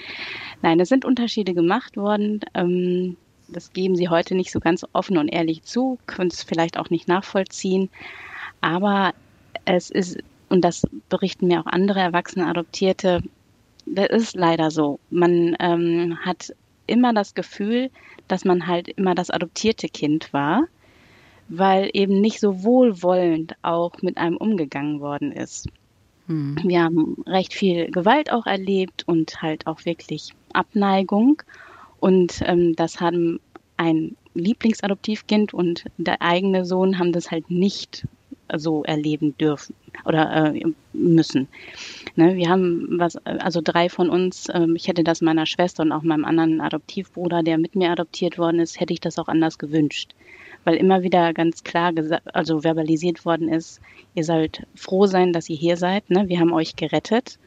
Nein, es sind Unterschiede gemacht worden. Ähm, das geben sie heute nicht so ganz offen und ehrlich zu, können es vielleicht auch nicht nachvollziehen. Aber es ist, und das berichten mir auch andere erwachsene Adoptierte, das ist leider so. Man ähm, hat immer das Gefühl, dass man halt immer das adoptierte Kind war weil eben nicht so wohlwollend auch mit einem umgegangen worden ist. Hm. Wir haben recht viel Gewalt auch erlebt und halt auch wirklich Abneigung. Und ähm, das haben ein Lieblingsadoptivkind und der eigene Sohn haben das halt nicht so erleben dürfen oder äh, müssen. Ne, wir haben was, also drei von uns, ähm, ich hätte das meiner Schwester und auch meinem anderen Adoptivbruder, der mit mir adoptiert worden ist, hätte ich das auch anders gewünscht weil immer wieder ganz klar also verbalisiert worden ist, ihr sollt froh sein, dass ihr hier seid, ne? wir haben euch gerettet.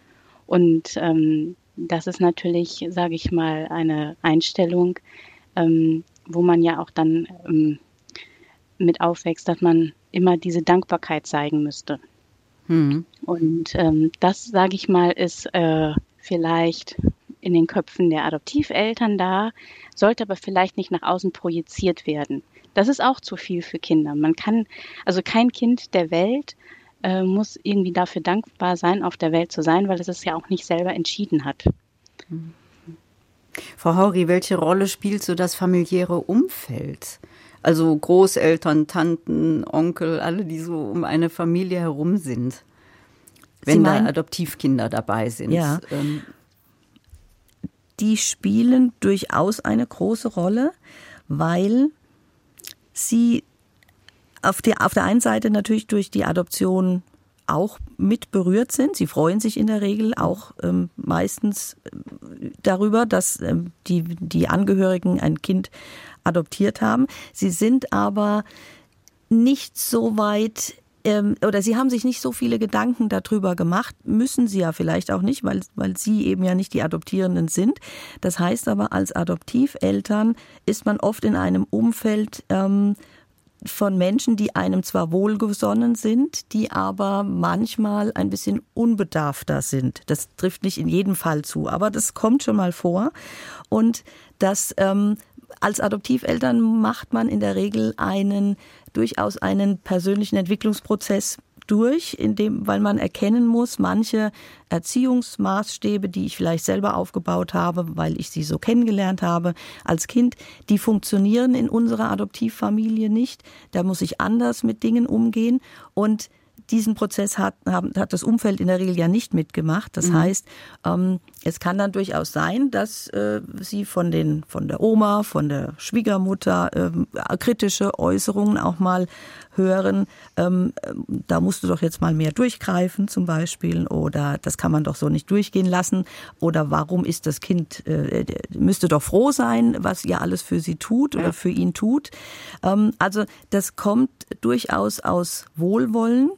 Und ähm, das ist natürlich, sage ich mal, eine Einstellung, ähm, wo man ja auch dann ähm, mit aufwächst, dass man immer diese Dankbarkeit zeigen müsste. Mhm. Und ähm, das, sage ich mal, ist äh, vielleicht in den Köpfen der Adoptiveltern da, sollte aber vielleicht nicht nach außen projiziert werden. Das ist auch zu viel für Kinder. Man kann, also kein Kind der Welt äh, muss irgendwie dafür dankbar sein, auf der Welt zu sein, weil es es ja auch nicht selber entschieden hat. Frau Hauri, welche Rolle spielt so das familiäre Umfeld? Also Großeltern, Tanten, Onkel, alle, die so um eine Familie herum sind. Wenn da Adoptivkinder dabei sind. Ja. Ähm, die spielen durchaus eine große Rolle, weil sie auf der, auf der einen Seite natürlich durch die Adoption auch mit berührt sind. Sie freuen sich in der Regel auch ähm, meistens äh, darüber, dass ähm, die, die Angehörigen ein Kind adoptiert haben. Sie sind aber nicht so weit ähm, oder sie haben sich nicht so viele Gedanken darüber gemacht, müssen sie ja vielleicht auch nicht, weil, weil sie eben ja nicht die Adoptierenden sind. Das heißt aber, als Adoptiveltern ist man oft in einem Umfeld ähm, von Menschen, die einem zwar wohlgesonnen sind, die aber manchmal ein bisschen unbedarfter sind. Das trifft nicht in jedem Fall zu, aber das kommt schon mal vor. Und das ähm, als Adoptiveltern macht man in der Regel einen durchaus einen persönlichen Entwicklungsprozess durch, in dem, weil man erkennen muss, manche Erziehungsmaßstäbe, die ich vielleicht selber aufgebaut habe, weil ich sie so kennengelernt habe als Kind, die funktionieren in unserer Adoptivfamilie nicht. Da muss ich anders mit Dingen umgehen und diesen Prozess hat, hat das Umfeld in der Regel ja nicht mitgemacht. Das mhm. heißt, ähm, es kann dann durchaus sein, dass äh, sie von den von der Oma, von der Schwiegermutter ähm, kritische Äußerungen auch mal hören. Ähm, da musst du doch jetzt mal mehr durchgreifen, zum Beispiel, oder das kann man doch so nicht durchgehen lassen, oder warum ist das Kind äh, müsste doch froh sein, was ihr alles für sie tut oder für ihn tut. Ähm, also das kommt durchaus aus Wohlwollen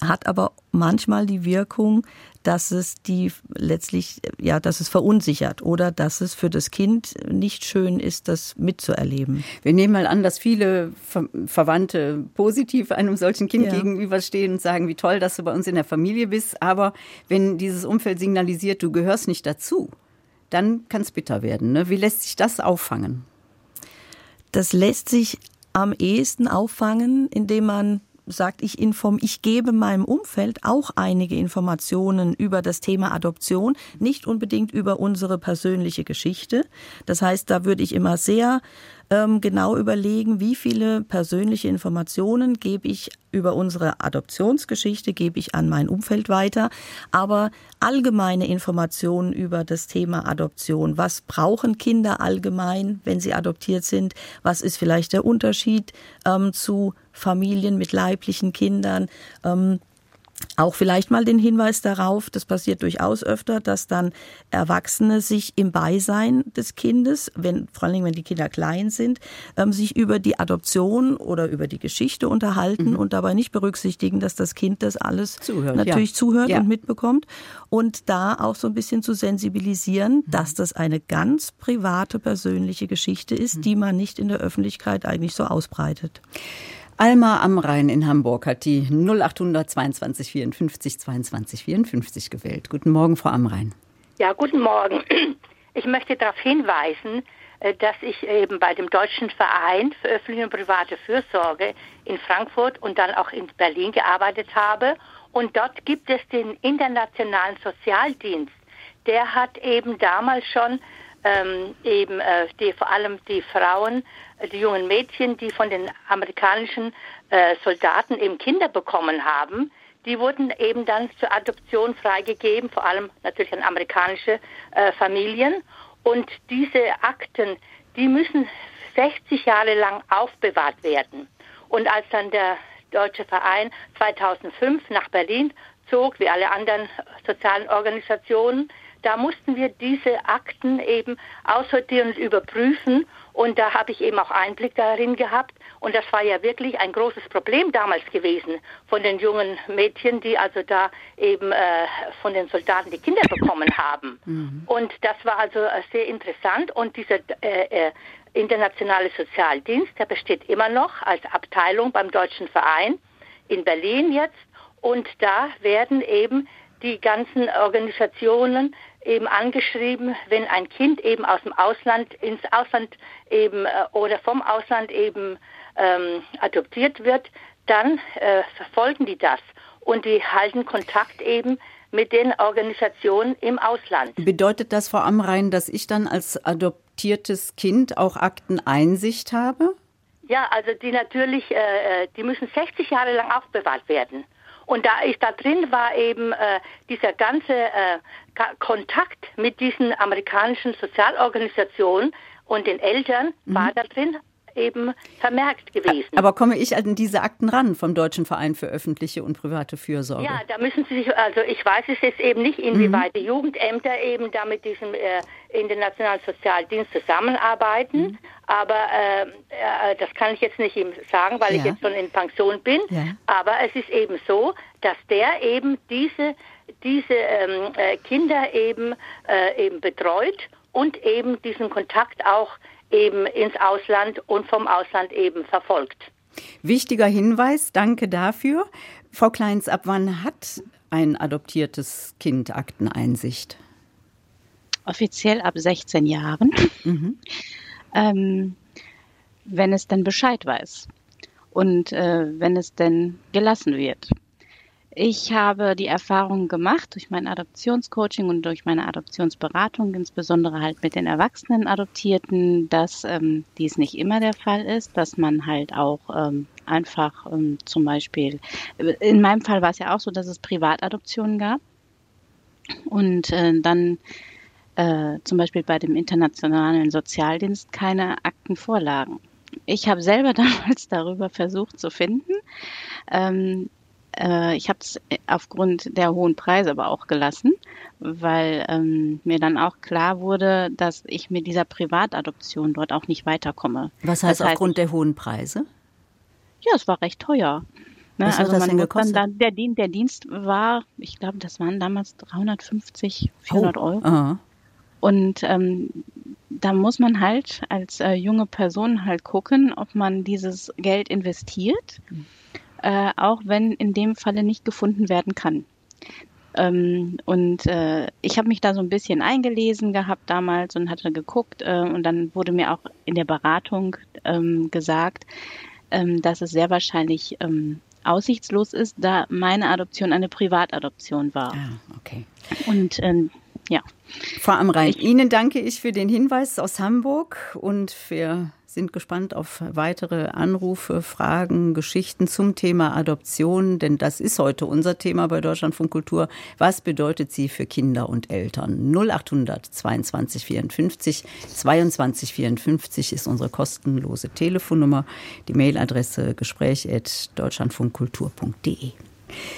hat aber manchmal die Wirkung, dass es die letztlich, ja, dass es verunsichert oder dass es für das Kind nicht schön ist, das mitzuerleben. Wir nehmen mal an, dass viele Ver Verwandte positiv einem solchen Kind ja. gegenüberstehen und sagen, wie toll, dass du bei uns in der Familie bist. Aber wenn dieses Umfeld signalisiert, du gehörst nicht dazu, dann kann es bitter werden. Ne? Wie lässt sich das auffangen? Das lässt sich am ehesten auffangen, indem man sagt, ich inform, ich gebe meinem Umfeld auch einige Informationen über das Thema Adoption, nicht unbedingt über unsere persönliche Geschichte. Das heißt, da würde ich immer sehr ähm, genau überlegen, wie viele persönliche Informationen gebe ich über unsere Adoptionsgeschichte, gebe ich an mein Umfeld weiter, aber allgemeine Informationen über das Thema Adoption. Was brauchen Kinder allgemein, wenn sie adoptiert sind? Was ist vielleicht der Unterschied ähm, zu Familien mit leiblichen Kindern? Ähm, auch vielleicht mal den Hinweis darauf, das passiert durchaus öfter, dass dann Erwachsene sich im Beisein des Kindes, wenn, vor allem wenn die Kinder klein sind, ähm, sich über die Adoption oder über die Geschichte unterhalten mhm. und dabei nicht berücksichtigen, dass das Kind das alles zuhört, natürlich ja. zuhört ja. und mitbekommt. Und da auch so ein bisschen zu sensibilisieren, mhm. dass das eine ganz private, persönliche Geschichte ist, mhm. die man nicht in der Öffentlichkeit eigentlich so ausbreitet. Alma am Rhein in Hamburg hat die 0800 22 54 22 54 gewählt. Guten Morgen, Frau Amrein. Ja, guten Morgen. Ich möchte darauf hinweisen, äh, dass ich eben bei dem Deutschen Verein für öffentliche und private Fürsorge in Frankfurt und dann auch in Berlin gearbeitet habe. Und dort gibt es den Internationalen Sozialdienst. Der hat eben damals schon ähm, eben äh, die, vor allem die Frauen, äh, die jungen Mädchen, die von den amerikanischen äh, Soldaten eben Kinder bekommen haben, die wurden eben dann zur Adoption freigegeben, vor allem natürlich an amerikanische äh, Familien. Und diese Akten, die müssen 60 Jahre lang aufbewahrt werden. Und als dann der Deutsche Verein 2005 nach Berlin zog, wie alle anderen sozialen Organisationen, da mussten wir diese Akten eben aussortieren und überprüfen. Und da habe ich eben auch Einblick darin gehabt. Und das war ja wirklich ein großes Problem damals gewesen von den jungen Mädchen, die also da eben äh, von den Soldaten die Kinder bekommen haben. Mhm. Und das war also äh, sehr interessant. Und dieser äh, äh, internationale Sozialdienst, der besteht immer noch als Abteilung beim Deutschen Verein in Berlin jetzt. Und da werden eben die ganzen Organisationen eben angeschrieben, wenn ein Kind eben aus dem Ausland ins Ausland eben äh, oder vom Ausland eben ähm, adoptiert wird, dann äh, verfolgen die das und die halten Kontakt eben mit den Organisationen im Ausland. Bedeutet das, Frau Amrein, dass ich dann als adoptiertes Kind auch Akteneinsicht habe? Ja, also die natürlich, äh, äh die müssen 60 Jahre lang aufbewahrt werden. Und da ist da drin war eben äh, dieser ganze äh, Kontakt mit diesen amerikanischen Sozialorganisationen und den Eltern mhm. war da drin eben vermerkt gewesen. Aber komme ich an diese Akten ran vom Deutschen Verein für öffentliche und private Fürsorge? Ja, da müssen Sie sich, also ich weiß es jetzt eben nicht, inwieweit mhm. die Jugendämter eben da mit diesem äh, Internationalen Sozialdienst zusammenarbeiten, mhm. aber äh, äh, das kann ich jetzt nicht sagen, weil ja. ich jetzt schon in Pension bin. Ja. Aber es ist eben so, dass der eben diese diese ähm, äh, Kinder eben äh, eben betreut und eben diesen Kontakt auch eben ins Ausland und vom Ausland eben verfolgt. Wichtiger Hinweis, danke dafür. Frau Kleins, ab wann hat ein adoptiertes Kind Akteneinsicht? Offiziell ab 16 Jahren, mhm. ähm, wenn es denn Bescheid weiß und äh, wenn es denn gelassen wird. Ich habe die Erfahrung gemacht durch mein Adoptionscoaching und durch meine Adoptionsberatung, insbesondere halt mit den erwachsenen Adoptierten, dass ähm, dies nicht immer der Fall ist, dass man halt auch ähm, einfach ähm, zum Beispiel, in meinem Fall war es ja auch so, dass es Privatadoptionen gab und äh, dann äh, zum Beispiel bei dem internationalen Sozialdienst keine Akten vorlagen. Ich habe selber *laughs* damals darüber versucht zu finden. Ähm, äh, ich habe es aufgrund der hohen Preise aber auch gelassen, weil ähm, mir dann auch klar wurde, dass ich mit dieser Privatadoption dort auch nicht weiterkomme. Was heißt, das heißt aufgrund der hohen Preise? Ja, es war recht teuer. Ne? Was also man muss dann, der, Dienst, der Dienst war, ich glaube, das waren damals 350, 400 oh. Euro. Aha. Und ähm, da muss man halt als äh, junge Person halt gucken, ob man dieses Geld investiert, äh, auch wenn in dem Falle nicht gefunden werden kann. Ähm, und äh, ich habe mich da so ein bisschen eingelesen gehabt damals und hatte geguckt äh, und dann wurde mir auch in der Beratung ähm, gesagt, ähm, dass es sehr wahrscheinlich ähm, aussichtslos ist, da meine Adoption eine Privatadoption war. Ah, okay. Und ähm, ja. Frau Amrein, Ihnen danke ich für den Hinweis aus Hamburg und wir sind gespannt auf weitere Anrufe, Fragen, Geschichten zum Thema Adoption, denn das ist heute unser Thema bei Deutschlandfunk Kultur. Was bedeutet sie für Kinder und Eltern? 0800 22 54 22 54 ist unsere kostenlose Telefonnummer, die Mailadresse gespräch@deutschlandfunkkultur.de.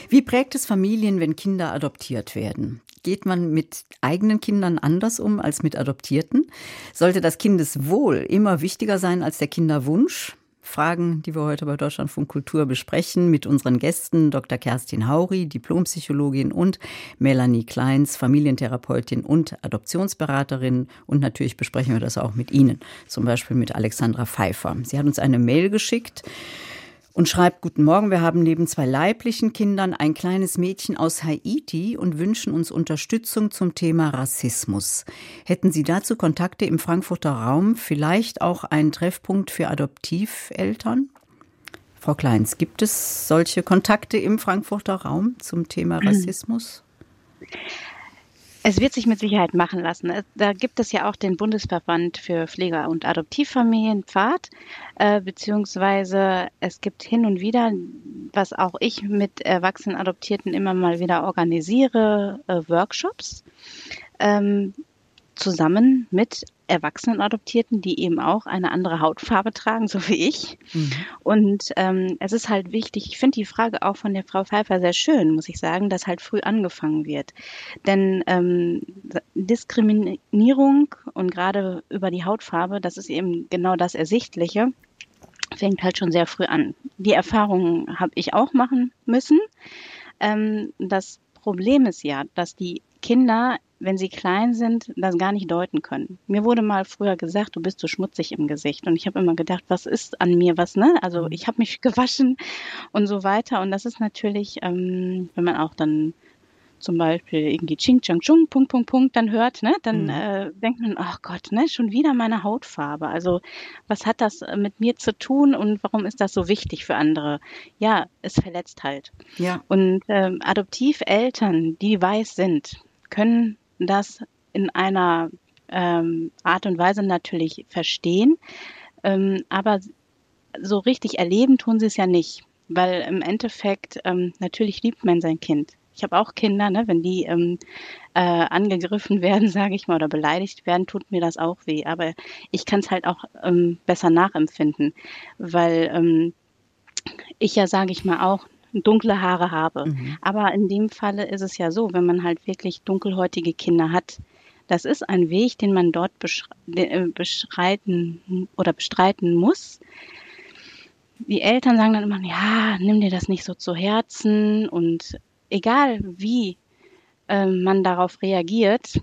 Wie prägt es Familien, wenn Kinder adoptiert werden? Geht man mit eigenen Kindern anders um als mit Adoptierten? Sollte das Kindeswohl immer wichtiger sein als der Kinderwunsch? Fragen, die wir heute bei Deutschlandfunk Kultur besprechen mit unseren Gästen Dr. Kerstin Hauri, Diplompsychologin und Melanie Kleins, Familientherapeutin und Adoptionsberaterin. Und natürlich besprechen wir das auch mit Ihnen, zum Beispiel mit Alexandra Pfeiffer. Sie hat uns eine Mail geschickt und schreibt Guten Morgen, wir haben neben zwei leiblichen Kindern ein kleines Mädchen aus Haiti und wünschen uns Unterstützung zum Thema Rassismus. Hätten Sie dazu Kontakte im Frankfurter Raum, vielleicht auch einen Treffpunkt für Adoptiveltern? Frau Kleins, gibt es solche Kontakte im Frankfurter Raum zum Thema Rassismus? Es wird sich mit Sicherheit machen lassen. Da gibt es ja auch den Bundesverband für Pfleger- und Adoptivfamilien, Pfad, äh, beziehungsweise es gibt hin und wieder, was auch ich mit erwachsenen Adoptierten immer mal wieder organisiere, äh, Workshops. Ähm, zusammen mit erwachsenen Adoptierten, die eben auch eine andere Hautfarbe tragen, so wie ich. Mhm. Und ähm, es ist halt wichtig, ich finde die Frage auch von der Frau Pfeiffer sehr schön, muss ich sagen, dass halt früh angefangen wird. Denn ähm, Diskriminierung und gerade über die Hautfarbe, das ist eben genau das Ersichtliche, fängt halt schon sehr früh an. Die Erfahrungen habe ich auch machen müssen. Ähm, das Problem ist ja, dass die Kinder wenn sie klein sind, das gar nicht deuten können. Mir wurde mal früher gesagt, du bist so schmutzig im Gesicht. Und ich habe immer gedacht, was ist an mir was, ne? Also mhm. ich habe mich *laughs* gewaschen und so weiter. Und das ist natürlich, ähm, wenn man auch dann zum Beispiel irgendwie Ching Chang Chung, Punkt, Punkt, Punkt, dann hört, ne, dann mhm. äh, denkt man, ach Gott, ne, schon wieder meine Hautfarbe. Also was hat das äh, mit mir zu tun und warum ist das so wichtig für andere? Ja, es verletzt halt. Ja. Und ähm, Adoptiveltern, die weiß sind, können das in einer ähm, Art und Weise natürlich verstehen, ähm, aber so richtig erleben tun sie es ja nicht, weil im Endeffekt ähm, natürlich liebt man sein Kind. Ich habe auch Kinder, ne, wenn die ähm, äh, angegriffen *laughs* werden, sage ich mal, oder beleidigt werden, tut mir das auch weh. Aber ich kann es halt auch ähm, besser nachempfinden, weil ähm, ich ja, sage ich mal, auch dunkle Haare habe. Mhm. Aber in dem Falle ist es ja so, wenn man halt wirklich dunkelhäutige Kinder hat, das ist ein Weg, den man dort äh, beschreiten oder bestreiten muss. Die Eltern sagen dann immer, ja, nimm dir das nicht so zu Herzen und egal wie äh, man darauf reagiert,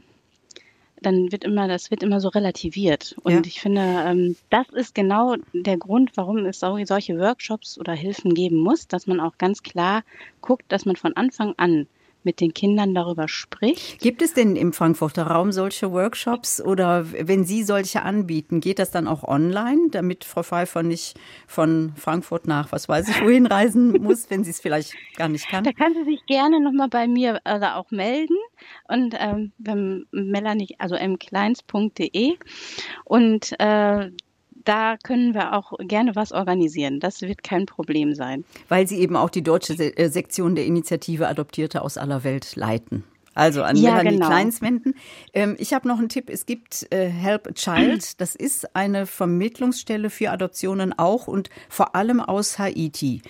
dann wird immer, das wird immer so relativiert. Und ja. ich finde, ähm, das ist genau der Grund, warum es solche Workshops oder Hilfen geben muss, dass man auch ganz klar guckt, dass man von Anfang an mit den Kindern darüber spricht. Gibt es denn im Frankfurter Raum solche Workshops oder wenn Sie solche anbieten, geht das dann auch online, damit Frau Pfeiffer nicht von Frankfurt nach, was weiß ich, wohin reisen *laughs* muss, wenn sie es vielleicht gar nicht kann? Da kann sie sich gerne nochmal bei mir also auch melden und ähm, beim Melanie, also mkleins.de und äh, da können wir auch gerne was organisieren. Das wird kein Problem sein. Weil Sie eben auch die deutsche äh, Sektion der Initiative Adoptierte aus aller Welt leiten. Also an ja, Melanie genau. Kleins wenden. Ähm, ich habe noch einen Tipp. Es gibt äh, Help a Child. *clears throat* Das ist eine Vermittlungsstelle für Adoptionen auch und vor allem aus Haiti.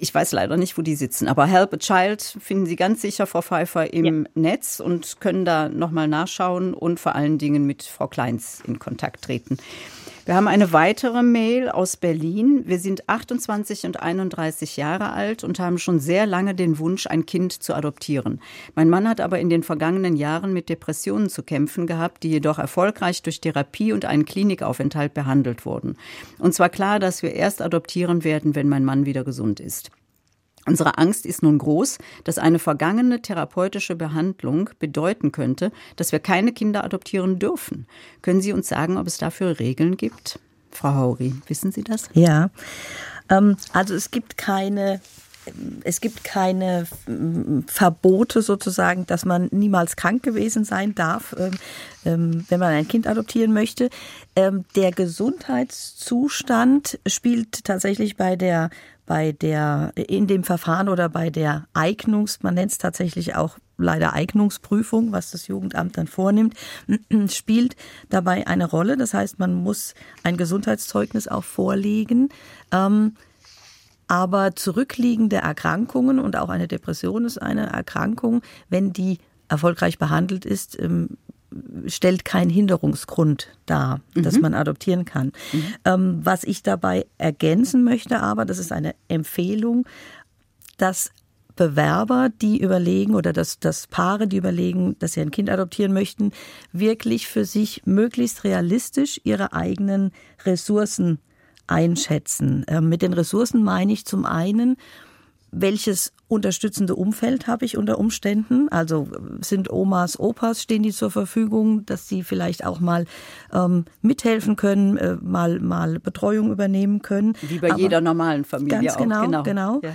Ich weiß leider nicht, wo die sitzen, aber Help a Child finden Sie ganz sicher, Frau Pfeiffer, im ja. Netz und können da nochmal nachschauen und vor allen Dingen mit Frau Kleins in Kontakt treten. Wir haben eine weitere Mail aus Berlin. Wir sind 28 und 31 Jahre alt und haben schon sehr lange den Wunsch, ein Kind zu adoptieren. Mein Mann hat aber in den vergangenen Jahren mit Depressionen zu kämpfen gehabt, die jedoch erfolgreich durch Therapie und einen Klinikaufenthalt behandelt wurden. Uns war klar, dass wir erst adoptieren werden, wenn mein Mann wieder gesund ist. Unsere Angst ist nun groß, dass eine vergangene therapeutische Behandlung bedeuten könnte, dass wir keine Kinder adoptieren dürfen. Können Sie uns sagen, ob es dafür Regeln gibt? Frau Hauri, wissen Sie das? Ja, ähm, also es gibt keine es gibt keine mm, Verbote sozusagen, dass man niemals krank gewesen sein darf, ähm, ähm, wenn man ein Kind adoptieren möchte. Der Gesundheitszustand spielt tatsächlich bei der bei der, in dem Verfahren oder bei der Eignungs, man nennt es tatsächlich auch leider Eignungsprüfung, was das Jugendamt dann vornimmt, *clears throat* spielt dabei eine Rolle. Das heißt, man muss ein Gesundheitszeugnis auch vorlegen. Ähm, aber zurückliegende Erkrankungen und auch eine Depression ist eine Erkrankung, wenn die erfolgreich behandelt ist, ähm, stellt keinen Hinderungsgrund dar, mhm. dass man adoptieren kann. Mhm. Ähm, was ich dabei ergänzen möchte, aber, das ist eine Empfehlung, dass Bewerber, die überlegen oder dass, dass Paare, die überlegen, dass sie ein Kind adoptieren möchten, wirklich für sich möglichst realistisch ihre eigenen Ressourcen einschätzen. Ähm, mit den Ressourcen meine ich zum einen, welches unterstützende Umfeld habe ich unter Umständen? Also sind Omas, Opas, stehen die zur Verfügung, dass sie vielleicht auch mal ähm, mithelfen können, äh, mal, mal Betreuung übernehmen können. Wie bei aber jeder normalen Familie ganz genau, auch. Genau, genau. Ja.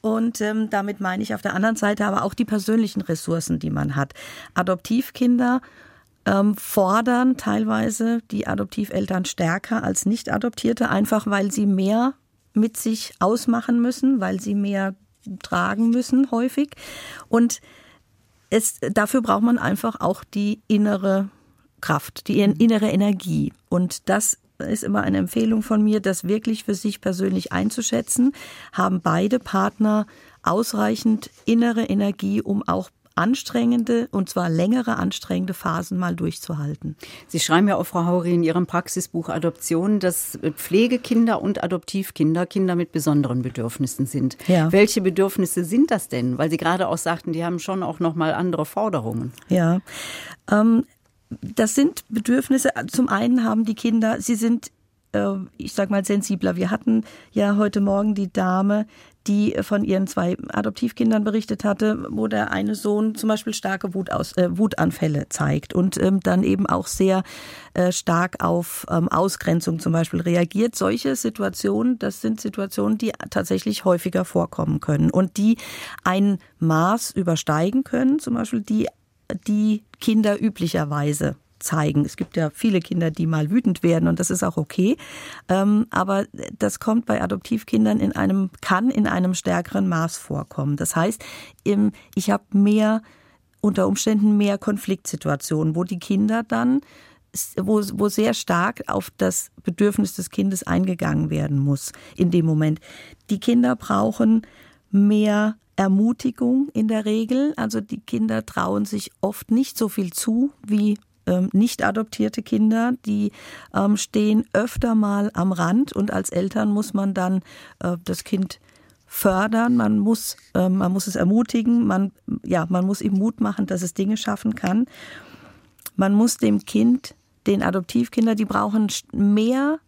Und ähm, damit meine ich auf der anderen Seite aber auch die persönlichen Ressourcen, die man hat. Adoptivkinder ähm, fordern teilweise die Adoptiveltern stärker als Nicht-Adoptierte, einfach weil sie mehr mit sich ausmachen müssen, weil sie mehr tragen müssen häufig. Und es, dafür braucht man einfach auch die innere Kraft, die innere Energie. Und das ist immer eine Empfehlung von mir, das wirklich für sich persönlich einzuschätzen. Haben beide Partner ausreichend innere Energie, um auch anstrengende, und zwar längere anstrengende Phasen mal durchzuhalten. Sie schreiben ja auch, Frau Hauri, in Ihrem Praxisbuch Adoption, dass Pflegekinder und Adoptivkinder Kinder mit besonderen Bedürfnissen sind. Ja. Welche Bedürfnisse sind das denn? Weil Sie gerade auch sagten, die haben schon auch noch mal andere Forderungen. Ja, ähm, das sind Bedürfnisse. Zum einen haben die Kinder, sie sind äh, ich sag mal, sensibler. Wir hatten ja heute Morgen die Dame, die von ihren zwei Adoptivkindern berichtet hatte, wo der eine Sohn zum Beispiel starke Wutaus äh, Wutanfälle zeigt und ähm, dann eben auch sehr äh, stark auf ähm, Ausgrenzung zum Beispiel reagiert. Solche Situationen, das sind Situationen, die tatsächlich häufiger vorkommen können und die ein Maß übersteigen können, zum Beispiel die die Kinder üblicherweise zeigen. Es gibt ja viele Kinder, die mal wütend werden und das ist auch okay. Ähm, aber das kommt bei Adoptivkindern in einem, kann in einem stärkeren Maß vorkommen. Das heißt, ich habe mehr, unter Umständen mehr Konfliktsituationen, wo die Kinder dann wo, wo sehr stark auf das Bedürfnis des Kindes eingegangen werden muss in dem Moment. Die Kinder brauchen mehr Ermutigung in der Regel. Also die Kinder trauen sich oft nicht so viel zu wie ähm, nicht adoptierte Kinder, die ähm, stehen öfter mal am Rand und als Eltern muss man dann äh, das Kind fördern, man muss, äh, man muss es ermutigen, man, ja, man muss ihm Mut machen, dass es Dinge schaffen kann. Man muss dem Kind, den Adoptivkinder, die brauchen mehr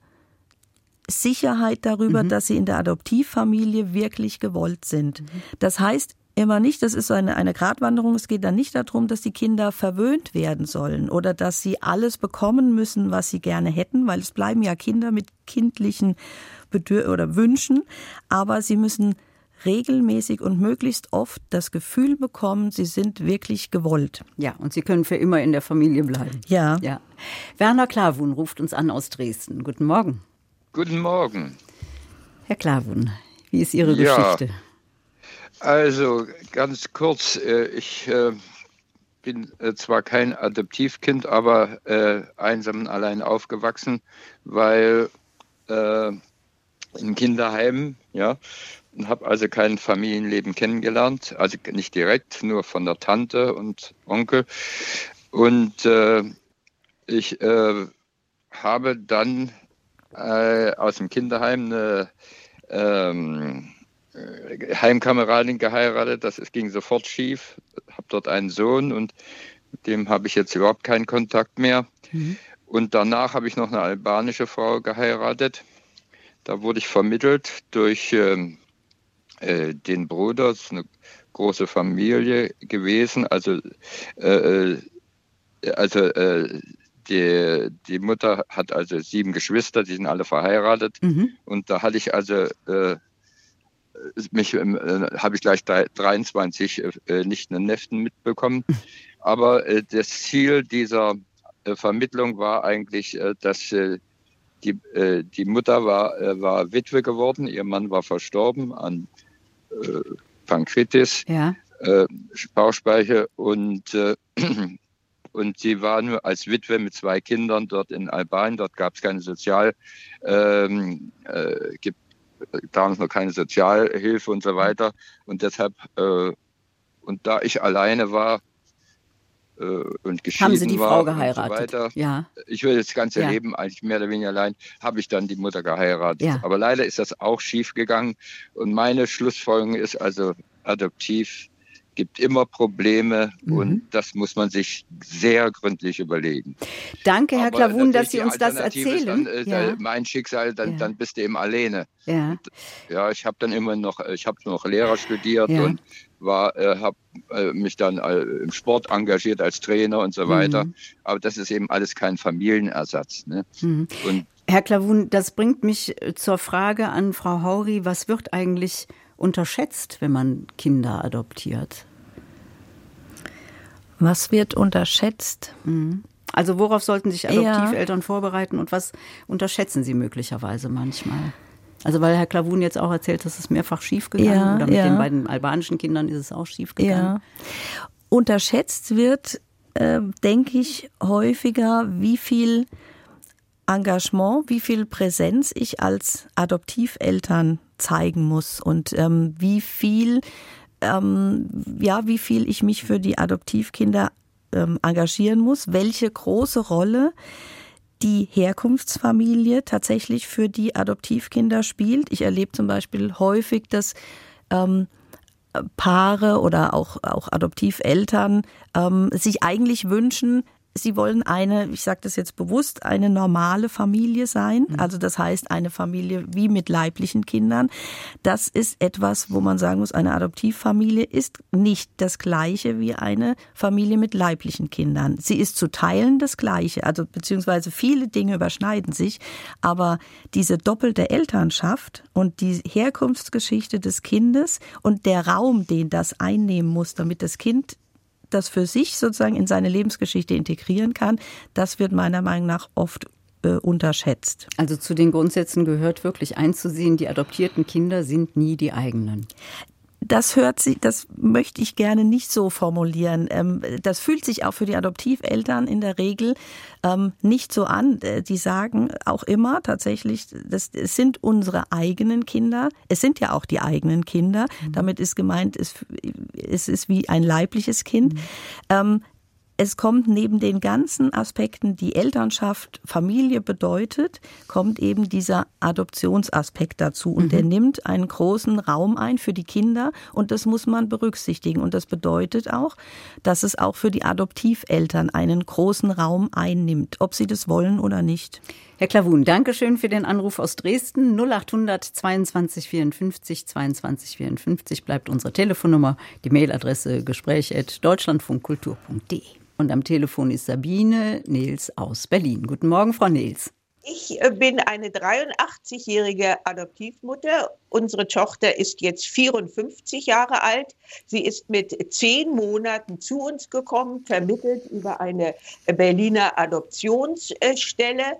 Sicherheit darüber, mhm. dass sie in der Adoptivfamilie wirklich gewollt sind. Mhm. Das heißt, immer nicht. Das ist eine, eine Gratwanderung. Es geht dann nicht darum, dass die Kinder verwöhnt werden sollen oder dass sie alles bekommen müssen, was sie gerne hätten, weil es bleiben ja Kinder mit kindlichen Bedür oder Wünschen. Aber sie müssen regelmäßig und möglichst oft das Gefühl bekommen, sie sind wirklich gewollt. Ja, und sie können für immer in der Familie bleiben. Ja. ja. Werner Klavun ruft uns an aus Dresden. Guten Morgen. Guten Morgen. Herr Klavun, wie ist Ihre ja. Geschichte? Also ganz kurz, äh, ich äh, bin äh, zwar kein Adoptivkind, aber einsam und allein aufgewachsen, weil in Kinderheimen, ja, und habe also kein Familienleben kennengelernt, also nicht direkt, nur von der Tante und Onkel. Und äh, ich äh, habe dann äh, aus dem Kinderheim eine ähm, äh, Heimkameradin geheiratet. Das es ging sofort schief. Habe dort einen Sohn und mit dem habe ich jetzt überhaupt keinen Kontakt mehr. Mhm. Und danach habe ich noch eine albanische Frau geheiratet. Da wurde ich vermittelt durch ähm, äh, den Bruder. Das ist eine große Familie gewesen. Also, äh, äh also äh, die, die Mutter hat also sieben Geschwister, die sind alle verheiratet. Mhm. Und da hatte ich also äh, mich äh, habe ich gleich 23 äh, nicht einen Neften mitbekommen. *laughs* Aber äh, das Ziel dieser äh, Vermittlung war eigentlich, äh, dass äh, die, die Mutter war, war Witwe geworden, ihr Mann war verstorben an Pankreatis, ja. Bauchspeicher und *clears throat* und sie war nur als Witwe mit zwei Kindern dort in Albanien. Dort gab es keine Sozial, ähm, äh, gibt damals noch keine Sozialhilfe und so weiter. Und deshalb, äh, und da ich alleine war äh, und geschieden Haben Sie die war Frau geheiratet? Und so weiter, ja. Ich würde das ganze ja. Leben eigentlich mehr oder weniger allein, habe ich dann die Mutter geheiratet. Ja. Aber leider ist das auch schief gegangen. Und meine Schlussfolgerung ist also adoptiv gibt immer Probleme mhm. und das muss man sich sehr gründlich überlegen. Danke, Herr Klavun, dass Sie uns das erzählen. Dann, äh, ja. Mein Schicksal, dann, ja. dann bist du eben alleine. Ja, ja ich habe dann immer noch, ich habe noch Lehrer studiert ja. und war, äh, habe äh, mich dann äh, im Sport engagiert als Trainer und so weiter. Mhm. Aber das ist eben alles kein Familienersatz. Ne? Mhm. Herr Klavun, das bringt mich äh, zur Frage an Frau Hauri, was wird eigentlich unterschätzt, wenn man Kinder adoptiert? Was wird unterschätzt? Mhm. Also worauf sollten sich Adoptiveltern ja. vorbereiten und was unterschätzen sie möglicherweise manchmal? Also weil Herr Klavun jetzt auch erzählt, dass es mehrfach schiefgegangen ja, oder mit ja. den beiden albanischen Kindern ist es auch schiefgegangen. Ja. Unterschätzt wird, äh, denke ich, häufiger, wie viel Engagement, wie viel Präsenz ich als Adoptiveltern zeigen muss und ähm, wie viel ähm, ja, wie viel ich mich für die Adoptivkinder ähm, engagieren muss, welche große Rolle die Herkunftsfamilie tatsächlich für die Adoptivkinder spielt. Ich erlebe zum Beispiel häufig, dass ähm, Paare oder auch, auch Adoptiveltern ähm, sich eigentlich wünschen, Sie wollen eine, ich sage das jetzt bewusst, eine normale Familie sein. Mhm. Also das heißt eine Familie wie mit leiblichen Kindern. Das ist etwas, wo man sagen muss, eine Adoptivfamilie ist nicht das gleiche wie eine Familie mit leiblichen Kindern. Sie ist zu Teilen das gleiche, also beziehungsweise viele Dinge überschneiden sich, aber diese doppelte Elternschaft und die Herkunftsgeschichte des Kindes und der Raum, den das einnehmen muss, damit das Kind das für sich sozusagen in seine Lebensgeschichte integrieren kann, das wird meiner Meinung nach oft äh, unterschätzt. Also zu den Grundsätzen gehört wirklich einzusehen, die adoptierten Kinder sind nie die eigenen das hört sich, das möchte ich gerne nicht so formulieren. Ähm, das fühlt sich auch für die Adoptiveltern in der Regel ähm, nicht so an. Äh, die sagen auch immer tatsächlich, das sind unsere eigenen Kinder. Es sind ja auch die eigenen Kinder. Mhm. Damit ist gemeint, es, ist wie ein leibliches Kind. Mhm. Ähm, es kommt neben den ganzen Aspekten, die Elternschaft, Familie bedeutet, kommt eben dieser Adoptionsaspekt dazu. Und mhm. der nimmt einen großen Raum ein für die Kinder und das muss man berücksichtigen. Und das bedeutet auch, dass es auch für die Adoptiveltern einen großen Raum einnimmt, ob sie das wollen oder nicht. Herr Klavun, danke schön für den Anruf aus Dresden. 0800 22 54 22 54 bleibt unsere Telefonnummer, die Mailadresse gespräch.deutschlandfunkkultur.de. Und am Telefon ist Sabine Nils aus Berlin. Guten Morgen, Frau Nils. Ich äh, bin eine 83-jährige Adoptivmutter. Unsere Tochter ist jetzt 54 Jahre alt. Sie ist mit zehn Monaten zu uns gekommen, vermittelt über eine Berliner Adoptionsstelle.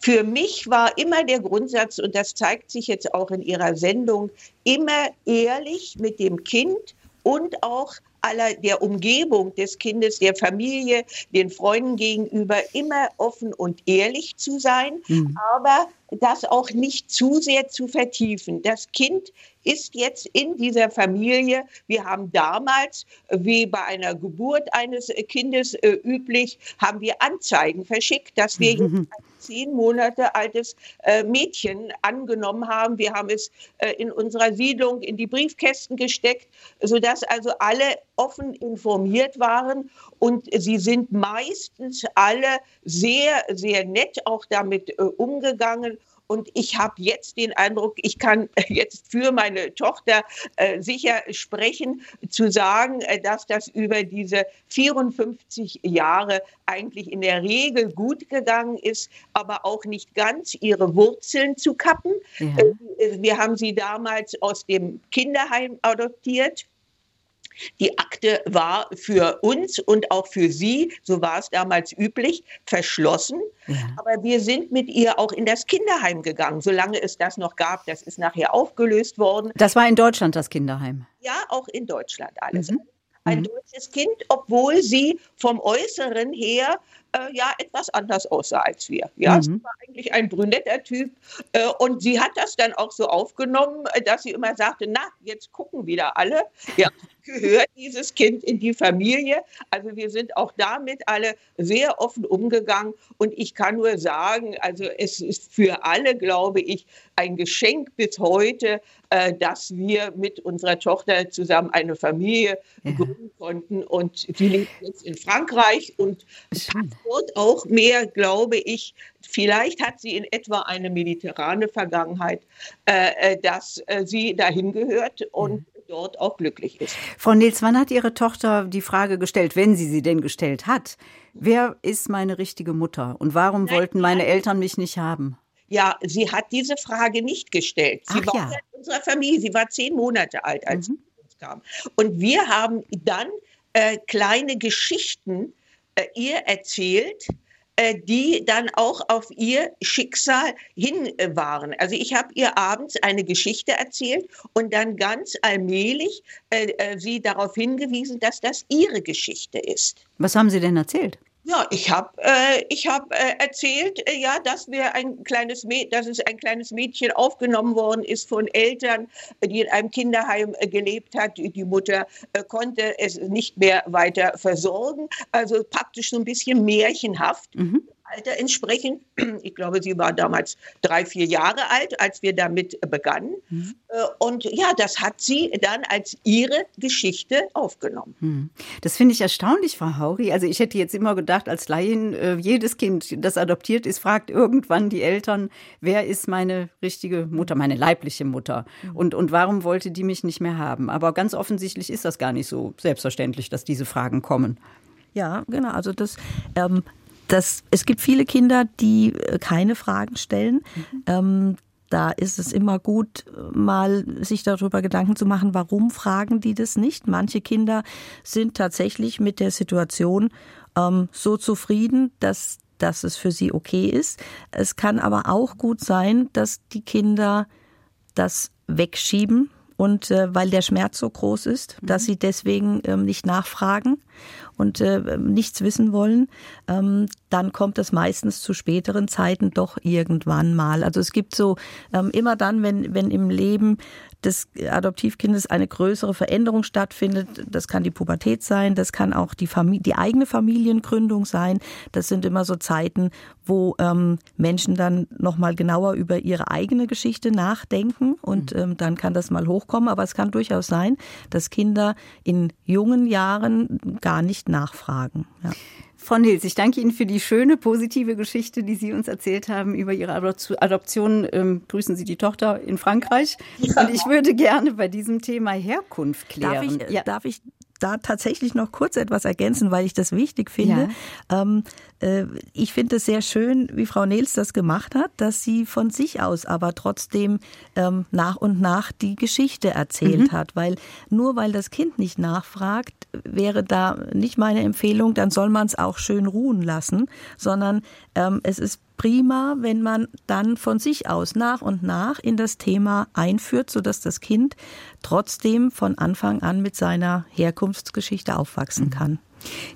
Für mich war immer der Grundsatz, und das zeigt sich jetzt auch in Ihrer Sendung, immer ehrlich mit dem Kind und auch aller der Umgebung des Kindes, der Familie, den Freunden gegenüber immer offen und ehrlich zu sein, mhm. aber das auch nicht zu sehr zu vertiefen. Das Kind ist jetzt in dieser Familie. Wir haben damals, wie bei einer Geburt eines Kindes äh, üblich, haben wir Anzeigen verschickt, dass wir jetzt ein zehn Monate altes äh, Mädchen angenommen haben. Wir haben es äh, in unserer Siedlung in die Briefkästen gesteckt, sodass also alle offen informiert waren. Und sie sind meistens alle sehr, sehr nett auch damit äh, umgegangen. Und ich habe jetzt den Eindruck, ich kann *laughs* jetzt für meine Tochter äh, sicher sprechen, zu sagen, äh, dass das über diese 54 Jahre eigentlich in der Regel gut gegangen ist, aber auch nicht ganz ihre Wurzeln zu kappen. Ja. Äh, wir haben sie damals aus dem Kinderheim adoptiert die Akte war für uns und auch für Sie, so war es damals üblich, verschlossen. Ja. Aber wir sind mit ihr auch in das Kinderheim gegangen, solange es das noch gab. Das ist nachher aufgelöst worden. Das war in Deutschland das Kinderheim? Ja, auch in Deutschland alles. Mhm. Ein mhm. deutsches Kind, obwohl sie vom Äußeren her äh, ja etwas anders aussah als wir. Ja, mhm. sie war eigentlich ein brünetter Typ äh, und sie hat das dann auch so aufgenommen, äh, dass sie immer sagte, na, jetzt gucken wieder alle. Ja, *laughs* gehört dieses Kind in die Familie. Also wir sind auch damit alle sehr offen umgegangen. Und ich kann nur sagen, also es ist für alle, glaube ich, ein Geschenk bis heute, äh, dass wir mit unserer Tochter zusammen eine Familie ja. gründen konnten. Und sie lebt jetzt in Frankreich und dort auch mehr, glaube ich, Vielleicht hat sie in etwa eine mediterrane Vergangenheit, äh, äh dass äh, sie dahin gehört und dort auch glücklich ist. Frau Nils, wann hat Ihre Tochter die Frage gestellt, wenn sie sie denn gestellt hat, wer ist meine richtige Mutter und warum Nein, wollten meine Eltern mich nicht haben? Ja, sie hat diese Frage nicht gestellt. Sie Ach, war ja. in unserer Familie, sie war zehn Monate alt, als mhm. sie uns kam. Und wir haben dann äh, kleine Geschichten ihr erzählt, äh, die dann auch auf ihr Schicksal hin äh, waren. Also ich habe ihr abends eine Geschichte erzählt und dann ganz allmählich äh, äh, sie darauf hingewiesen, dass das ihre Geschichte ist. Was haben Sie denn erzählt? Ja, ich habe äh, ich hab, äh, erzählt, äh, ja, dass wir ein kleines dass es ein kleines Mädchen aufgenommen worden ist von Eltern, die in einem Kinderheim äh, gelebt hat. Die Mutter äh, konnte es nicht mehr weiter versorgen, also praktisch so ein bisschen märchenhaft. Mhm. Alter entsprechen. *clears throat* Ich glaube, sie war damals drei, vier Jahre alt, als wir damit begannen. Mhm. Äh, und ja, das hat sie dann als ihre Geschichte aufgenommen. Mhm. Das finde ich erstaunlich, Frau Hauri. Also ich hätte jetzt immer gedacht, als Laien, äh, jedes Kind, das adoptiert ist, fragt irgendwann die Eltern, wer ist meine richtige Mutter, meine leibliche Mutter? Mhm. Und, und warum wollte die mich nicht mehr haben? Aber ganz offensichtlich ist das gar nicht so selbstverständlich, dass diese Fragen kommen. Ja, genau. Also das ähm, das, es gibt viele Kinder, die äh, keine Fragen stellen. Mhm. Ähm, da ist es immer gut, mal sich darüber Gedanken zu machen, warum fragen die das nicht. Manche Kinder sind tatsächlich mit der Situation ähm, so zufrieden, dass, dass es für sie okay ist. Es kann aber auch gut sein, dass die Kinder das wegschieben und äh, weil der Schmerz so groß ist, dass mhm. sie deswegen ähm, nicht nachfragen und äh, nichts wissen wollen, ähm, dann kommt es meistens zu späteren Zeiten doch irgendwann mal. Also es gibt so ähm, immer dann, wenn, wenn im Leben des Adoptivkindes eine größere Veränderung stattfindet, das kann die Pubertät sein, das kann auch die, Familie, die eigene Familiengründung sein. Das sind immer so Zeiten, wo ähm, Menschen dann nochmal genauer über ihre eigene Geschichte nachdenken und mhm. ähm, dann kann das mal hochkommen. Aber es kann durchaus sein, dass Kinder in jungen Jahren gar nicht nachfragen. Ja. Frau Nils, ich danke Ihnen für die schöne, positive Geschichte, die Sie uns erzählt haben über Ihre Adoption. Ähm, grüßen Sie die Tochter in Frankreich. Ja. Und ich würde gerne bei diesem Thema Herkunft klären. Darf ich, ja. darf ich da tatsächlich noch kurz etwas ergänzen, weil ich das wichtig finde. Ja. Ähm, äh, ich finde es sehr schön, wie Frau Nils das gemacht hat, dass sie von sich aus aber trotzdem ähm, nach und nach die Geschichte erzählt mhm. hat, weil nur weil das Kind nicht nachfragt, wäre da nicht meine Empfehlung, dann soll man es auch schön ruhen lassen, sondern ähm, es ist prima, wenn man dann von sich aus nach und nach in das Thema einführt, sodass das Kind trotzdem von Anfang an mit seiner Herkunftsgeschichte aufwachsen mhm. kann.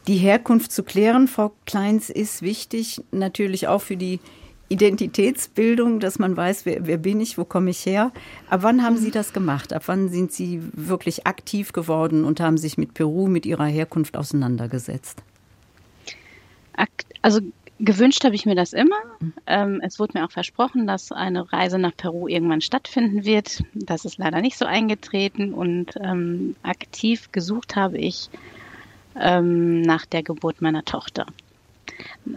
Die Herkunft zu klären, Frau Kleins, ist wichtig, natürlich auch für die Identitätsbildung, dass man weiß, wer, wer bin ich, wo komme ich her. Ab wann haben Sie das gemacht? Ab wann sind Sie wirklich aktiv geworden und haben sich mit Peru, mit Ihrer Herkunft auseinandergesetzt? Also gewünscht habe ich mir das immer. Ähm, es wurde mir auch versprochen, dass eine Reise nach Peru irgendwann stattfinden wird. Das ist leider nicht so eingetreten und ähm, aktiv gesucht habe ich ähm, nach der Geburt meiner Tochter.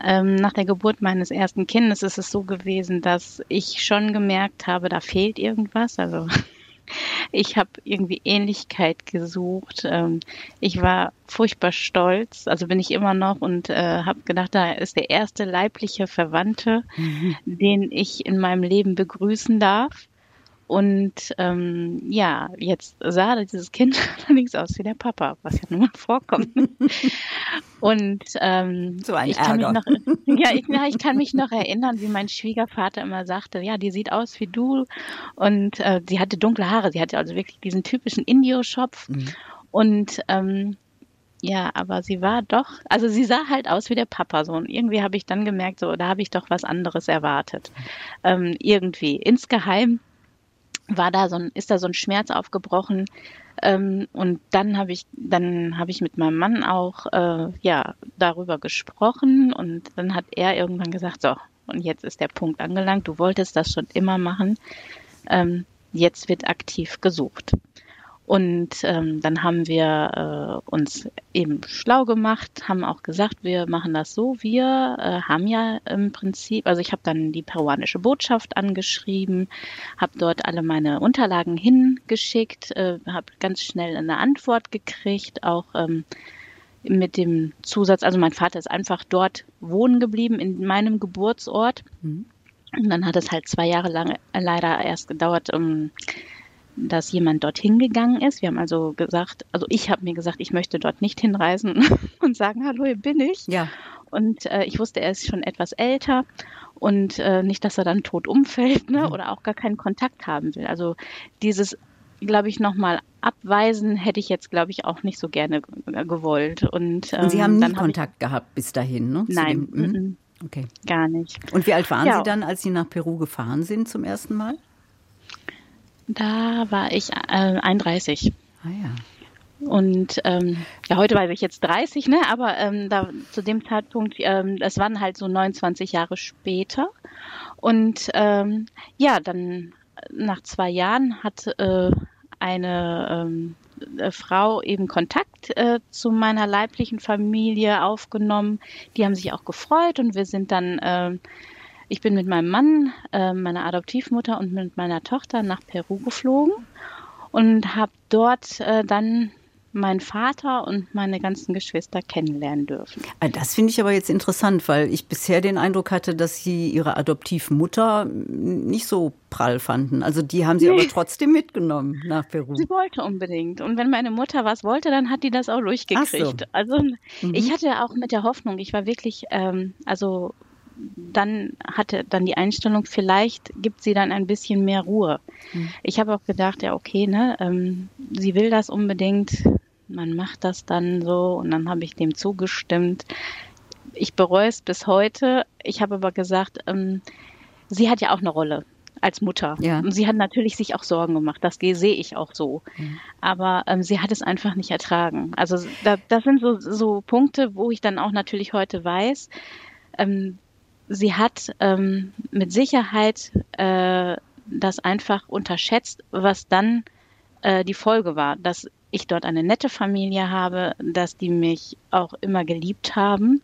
Ähm, nach der Geburt meines ersten Kindes ist es so gewesen, dass ich schon gemerkt habe, da fehlt irgendwas. Also *laughs* ich habe irgendwie Ähnlichkeit gesucht. Ähm, ich war furchtbar stolz, also bin ich immer noch und äh, habe gedacht, da ist der erste leibliche Verwandte, mhm. den ich in meinem Leben begrüßen darf. Und ähm, ja, jetzt sah dieses Kind *laughs* allerdings aus wie der Papa, was ja nun mal vorkommt. *laughs* Und ähm, so ein ich kann Ärger. mich noch, ja, ich, ja, ich kann mich noch erinnern, wie mein Schwiegervater immer sagte, ja, die sieht aus wie du. Und äh, sie hatte dunkle Haare, sie hatte also wirklich diesen typischen Indio-Schopf. Mhm. Und ähm, ja, aber sie war doch, also sie sah halt aus wie der Papa so. Und irgendwie habe ich dann gemerkt, so, da habe ich doch was anderes erwartet. Ähm, irgendwie. Insgeheim war da so ein, ist da so ein Schmerz aufgebrochen. Ähm, und dann habe ich, dann habe ich mit meinem Mann auch äh, ja darüber gesprochen und dann hat er irgendwann gesagt, so und jetzt ist der Punkt angelangt. Du wolltest das schon immer machen. Ähm, jetzt wird aktiv gesucht. Und ähm, dann haben wir äh, uns eben schlau gemacht, haben auch gesagt, wir machen das so. Wir äh, haben ja im Prinzip, also ich habe dann die peruanische Botschaft angeschrieben, habe dort alle meine Unterlagen hingeschickt, äh, habe ganz schnell eine Antwort gekriegt, auch ähm, mit dem Zusatz, also mein Vater ist einfach dort wohnen geblieben in meinem Geburtsort. Mhm. Und dann hat es halt zwei Jahre lang leider erst gedauert, um dass jemand dorthin gegangen ist. Wir haben also gesagt, also ich habe mir gesagt, ich möchte dort nicht hinreisen *laughs* und sagen, hallo, hier bin ich. Ja. Und äh, ich wusste, er ist schon etwas älter und äh, nicht, dass er dann tot umfällt ne, mhm. oder auch gar keinen Kontakt haben will. Also dieses, glaube ich, nochmal abweisen hätte ich jetzt, glaube ich, auch nicht so gerne gewollt. Und, ähm, und Sie haben nie Kontakt ich, gehabt bis dahin, ne? Nein. Dem, mhm. Okay. Gar nicht. Und wie alt waren ja. Sie dann, als Sie nach Peru gefahren sind zum ersten Mal? Da war ich äh, 31. Ah ja. Und ähm, ja, heute weiß ich jetzt 30, ne? Aber ähm, da zu dem Zeitpunkt, ähm, das waren halt so 29 Jahre später. Und ähm, ja, dann nach zwei Jahren hat äh, eine ähm, äh, Frau eben Kontakt äh, zu meiner leiblichen Familie aufgenommen. Die haben sich auch gefreut und wir sind dann äh, ich bin mit meinem Mann, äh, meiner Adoptivmutter und mit meiner Tochter nach Peru geflogen und habe dort äh, dann meinen Vater und meine ganzen Geschwister kennenlernen dürfen. Ah, das finde ich aber jetzt interessant, weil ich bisher den Eindruck hatte, dass Sie Ihre Adoptivmutter nicht so prall fanden. Also die haben Sie nee. aber trotzdem mitgenommen nach Peru. Sie wollte unbedingt. Und wenn meine Mutter was wollte, dann hat die das auch durchgekriegt. So. Also mhm. ich hatte auch mit der Hoffnung, ich war wirklich, ähm, also dann hatte dann die Einstellung, vielleicht gibt sie dann ein bisschen mehr Ruhe. Mhm. Ich habe auch gedacht, ja, okay, ne, ähm, sie will das unbedingt, man macht das dann so und dann habe ich dem zugestimmt. Ich bereue es bis heute. Ich habe aber gesagt, ähm, sie hat ja auch eine Rolle als Mutter. Ja. Und sie hat natürlich sich auch Sorgen gemacht. Das sehe ich auch so. Mhm. Aber ähm, sie hat es einfach nicht ertragen. Also da, das sind so, so Punkte, wo ich dann auch natürlich heute weiß, ähm, sie hat ähm, mit Sicherheit äh, das einfach unterschätzt, was dann äh, die Folge war, dass ich dort eine nette Familie habe, dass die mich auch immer geliebt haben,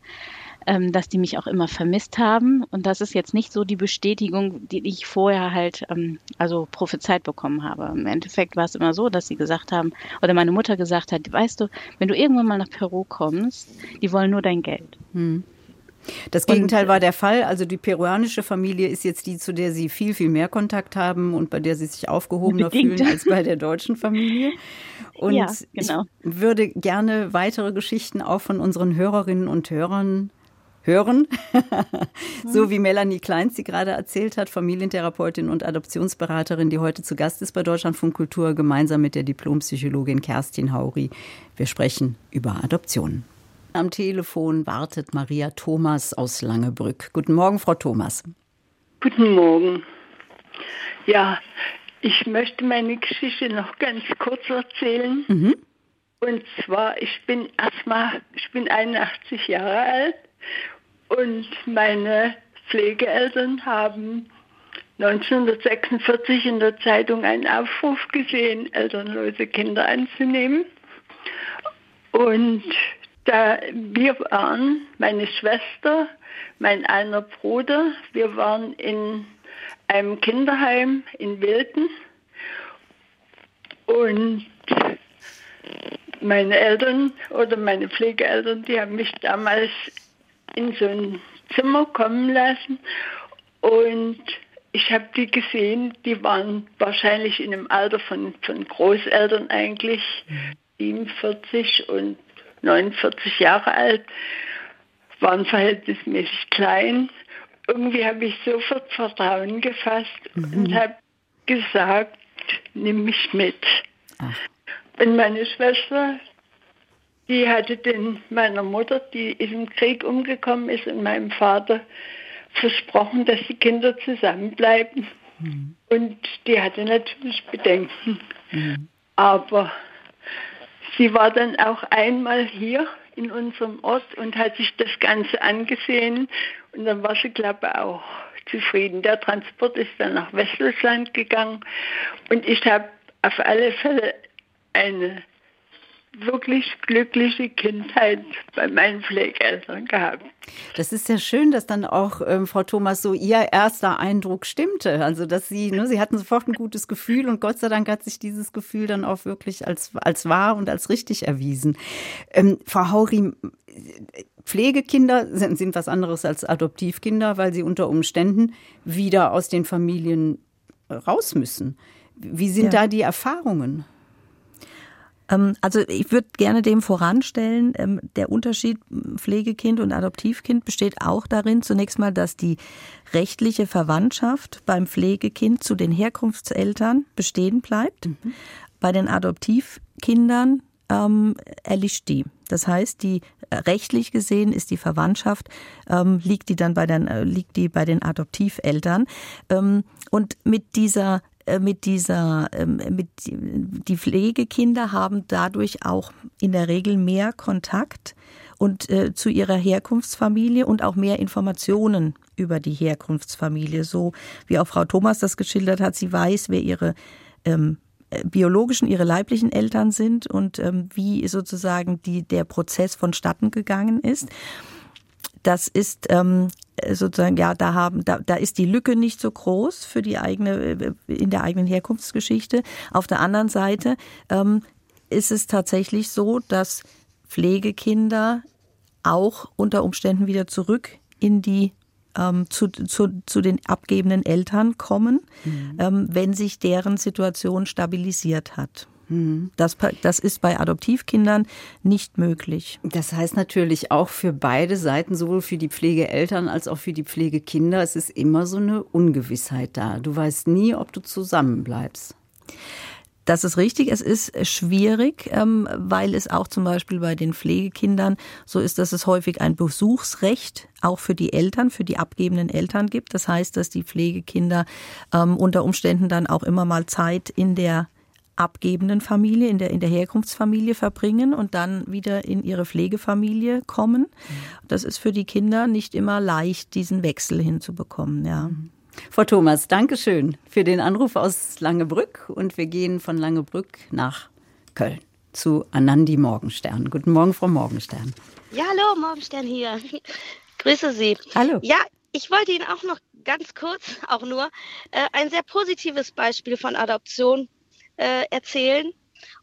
ähm, dass die mich auch immer vermisst haben. Und das ist jetzt nicht so die Bestätigung, die ich vorher halt ähm, also prophezeit bekommen habe. Im Endeffekt war es immer so, dass sie gesagt haben, oder meine Mutter gesagt hat, weißt du, wenn du irgendwann mal nach Peru kommst, die wollen nur dein Geld. Hm. Das Gegenteil und, war der Fall. Also die peruanische Familie ist jetzt die, zu der Sie viel, viel mehr Kontakt haben und bei der Sie sich aufgehobener bedingt. fühlen als bei der deutschen Familie. *laughs* Und ja, genau. ich würde gerne weitere Geschichten auch von unseren Hörerinnen und Hörern hören. *laughs* so wie Melanie Kleins sie gerade erzählt hat, Familientherapeutin und Adoptionsberaterin, die heute zu Gast ist bei Deutschlandfunk Kultur, gemeinsam mit der Diplompsychologin Kerstin Hauri. Wir sprechen über Adoptionen. Am Telefon wartet Maria Thomas aus Langebrück. Guten Morgen, Frau Thomas. Guten Morgen. Ja, ich möchte meine Geschichte noch ganz kurz erzählen. Mhm. Und zwar, ich bin erstmal, ich bin 81 Jahre alt und meine Pflegeeltern haben 1946 in der Zeitung einen Aufruf gesehen, elternlose Kinder anzunehmen. Und da wir waren, meine Schwester, mein einer Bruder, wir waren in einem Kinderheim in Wilden. Und meine Eltern oder meine Pflegeeltern, die haben mich damals in so ein Zimmer kommen lassen. Und ich habe die gesehen, die waren wahrscheinlich in einem Alter von, von Großeltern eigentlich, 47 und 49 Jahre alt, waren verhältnismäßig klein. Irgendwie habe ich sofort Vertrauen gefasst mhm. und habe gesagt, nimm mich mit. Ach. Und meine Schwester, die hatte den meiner Mutter, die im Krieg umgekommen ist, und meinem Vater versprochen, dass die Kinder zusammenbleiben. Mhm. Und die hatte natürlich Bedenken. Mhm. Aber sie war dann auch einmal hier in unserem Ort und hat sich das Ganze angesehen. Und dann war sie, glaube ich, auch zufrieden. Der Transport ist dann nach Westdeutschland gegangen. Und ich habe auf alle Fälle eine wirklich glückliche Kindheit bei meinen Pflegeeltern gehabt. Das ist ja schön, dass dann auch ähm, Frau Thomas so ihr erster Eindruck stimmte. Also dass sie, ne, sie hatten sofort ein gutes Gefühl und Gott sei Dank hat sich dieses Gefühl dann auch wirklich als, als wahr und als richtig erwiesen. Ähm, Frau Hauri, Pflegekinder sind, sind was anderes als Adoptivkinder, weil sie unter Umständen wieder aus den Familien raus müssen. Wie sind ja. da die Erfahrungen? Ähm, also ich würde gerne dem voranstellen, ähm, der Unterschied Pflegekind und Adoptivkind besteht auch darin, zunächst mal, dass die rechtliche Verwandtschaft beim Pflegekind zu den Herkunftseltern bestehen bleibt. Mhm. Bei den Adoptivkindern ähm, erlischt die. Das heißt, die äh, rechtlich gesehen ist die Verwandtschaft ähm, liegt die dann bei den äh, liegt die bei den Adoptiveltern ähm, und mit dieser mit dieser, ähm, mit, die Pflegekinder haben dadurch auch in der Regel mehr Kontakt und äh, zu ihrer Herkunftsfamilie und auch mehr Informationen über die Herkunftsfamilie. So wie auch Frau Thomas das geschildert hat, sie weiß, wer ihre ähm, äh, biologischen, ihre leiblichen Eltern sind und ähm, wie sozusagen die, der Prozess vonstatten gegangen ist. Das ist ähm, sozusagen, ja, da haben, da, da ist die Lücke nicht so groß für die eigene, in der eigenen Herkunftsgeschichte. Auf der anderen Seite ähm, ist es tatsächlich so, dass Pflegekinder auch unter Umständen wieder zurück in die ähm, zu, zu, zu den abgebenden Eltern kommen, mhm. ähm, wenn sich deren Situation stabilisiert hat. Mhm. Das, das ist bei Adoptivkindern nicht möglich. Das heißt natürlich auch für beide Seiten, sowohl für die Pflegeeltern als auch für die Pflegekinder, es ist immer so eine Ungewissheit da. Du weißt nie, ob du zusammenbleibst. Das ist richtig. Es ist schwierig, ähm, weil es auch zum Beispiel bei den Pflegekindern so ist, dass es häufig ein Besuchsrecht auch für die Eltern, für die abgebenden Eltern gibt. Das heißt, dass die Pflegekinder ähm, unter Umständen dann auch immer mal Zeit in der abgebenden Familie, in der, in der Herkunftsfamilie verbringen und dann wieder in ihre Pflegefamilie kommen. Das ist für die Kinder nicht immer leicht, diesen Wechsel hinzubekommen, ja. Frau Thomas, danke schön für den Anruf aus Langebrück und wir gehen von Langebrück nach Köln zu Anandi Morgenstern. Guten Morgen, Frau Morgenstern. Ja, hallo, Morgenstern hier. *laughs* Grüße Sie. Hallo. Ja, ich wollte Ihnen auch noch ganz kurz, auch nur, äh, ein sehr positives Beispiel von Adoption äh, erzählen.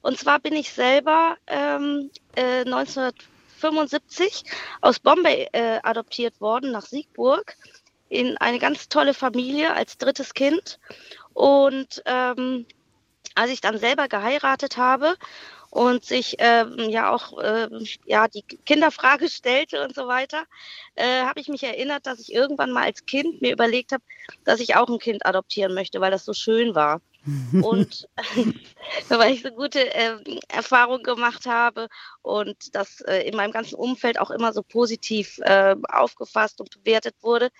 Und zwar bin ich selber ähm, äh, 1975 aus Bombay äh, adoptiert worden nach Siegburg in eine ganz tolle Familie als drittes Kind. Und ähm, als ich dann selber geheiratet habe und sich ähm, ja auch äh, ja die Kinderfrage *laughs* stellte und so weiter, äh, habe ich mich erinnert, dass ich irgendwann mal als Kind mir überlegt habe, dass ich auch ein Kind adoptieren möchte, weil das so schön war und *laughs* weil ich so gute äh, Erfahrungen gemacht habe und das äh, in meinem ganzen Umfeld auch immer so positiv äh, aufgefasst und bewertet wurde.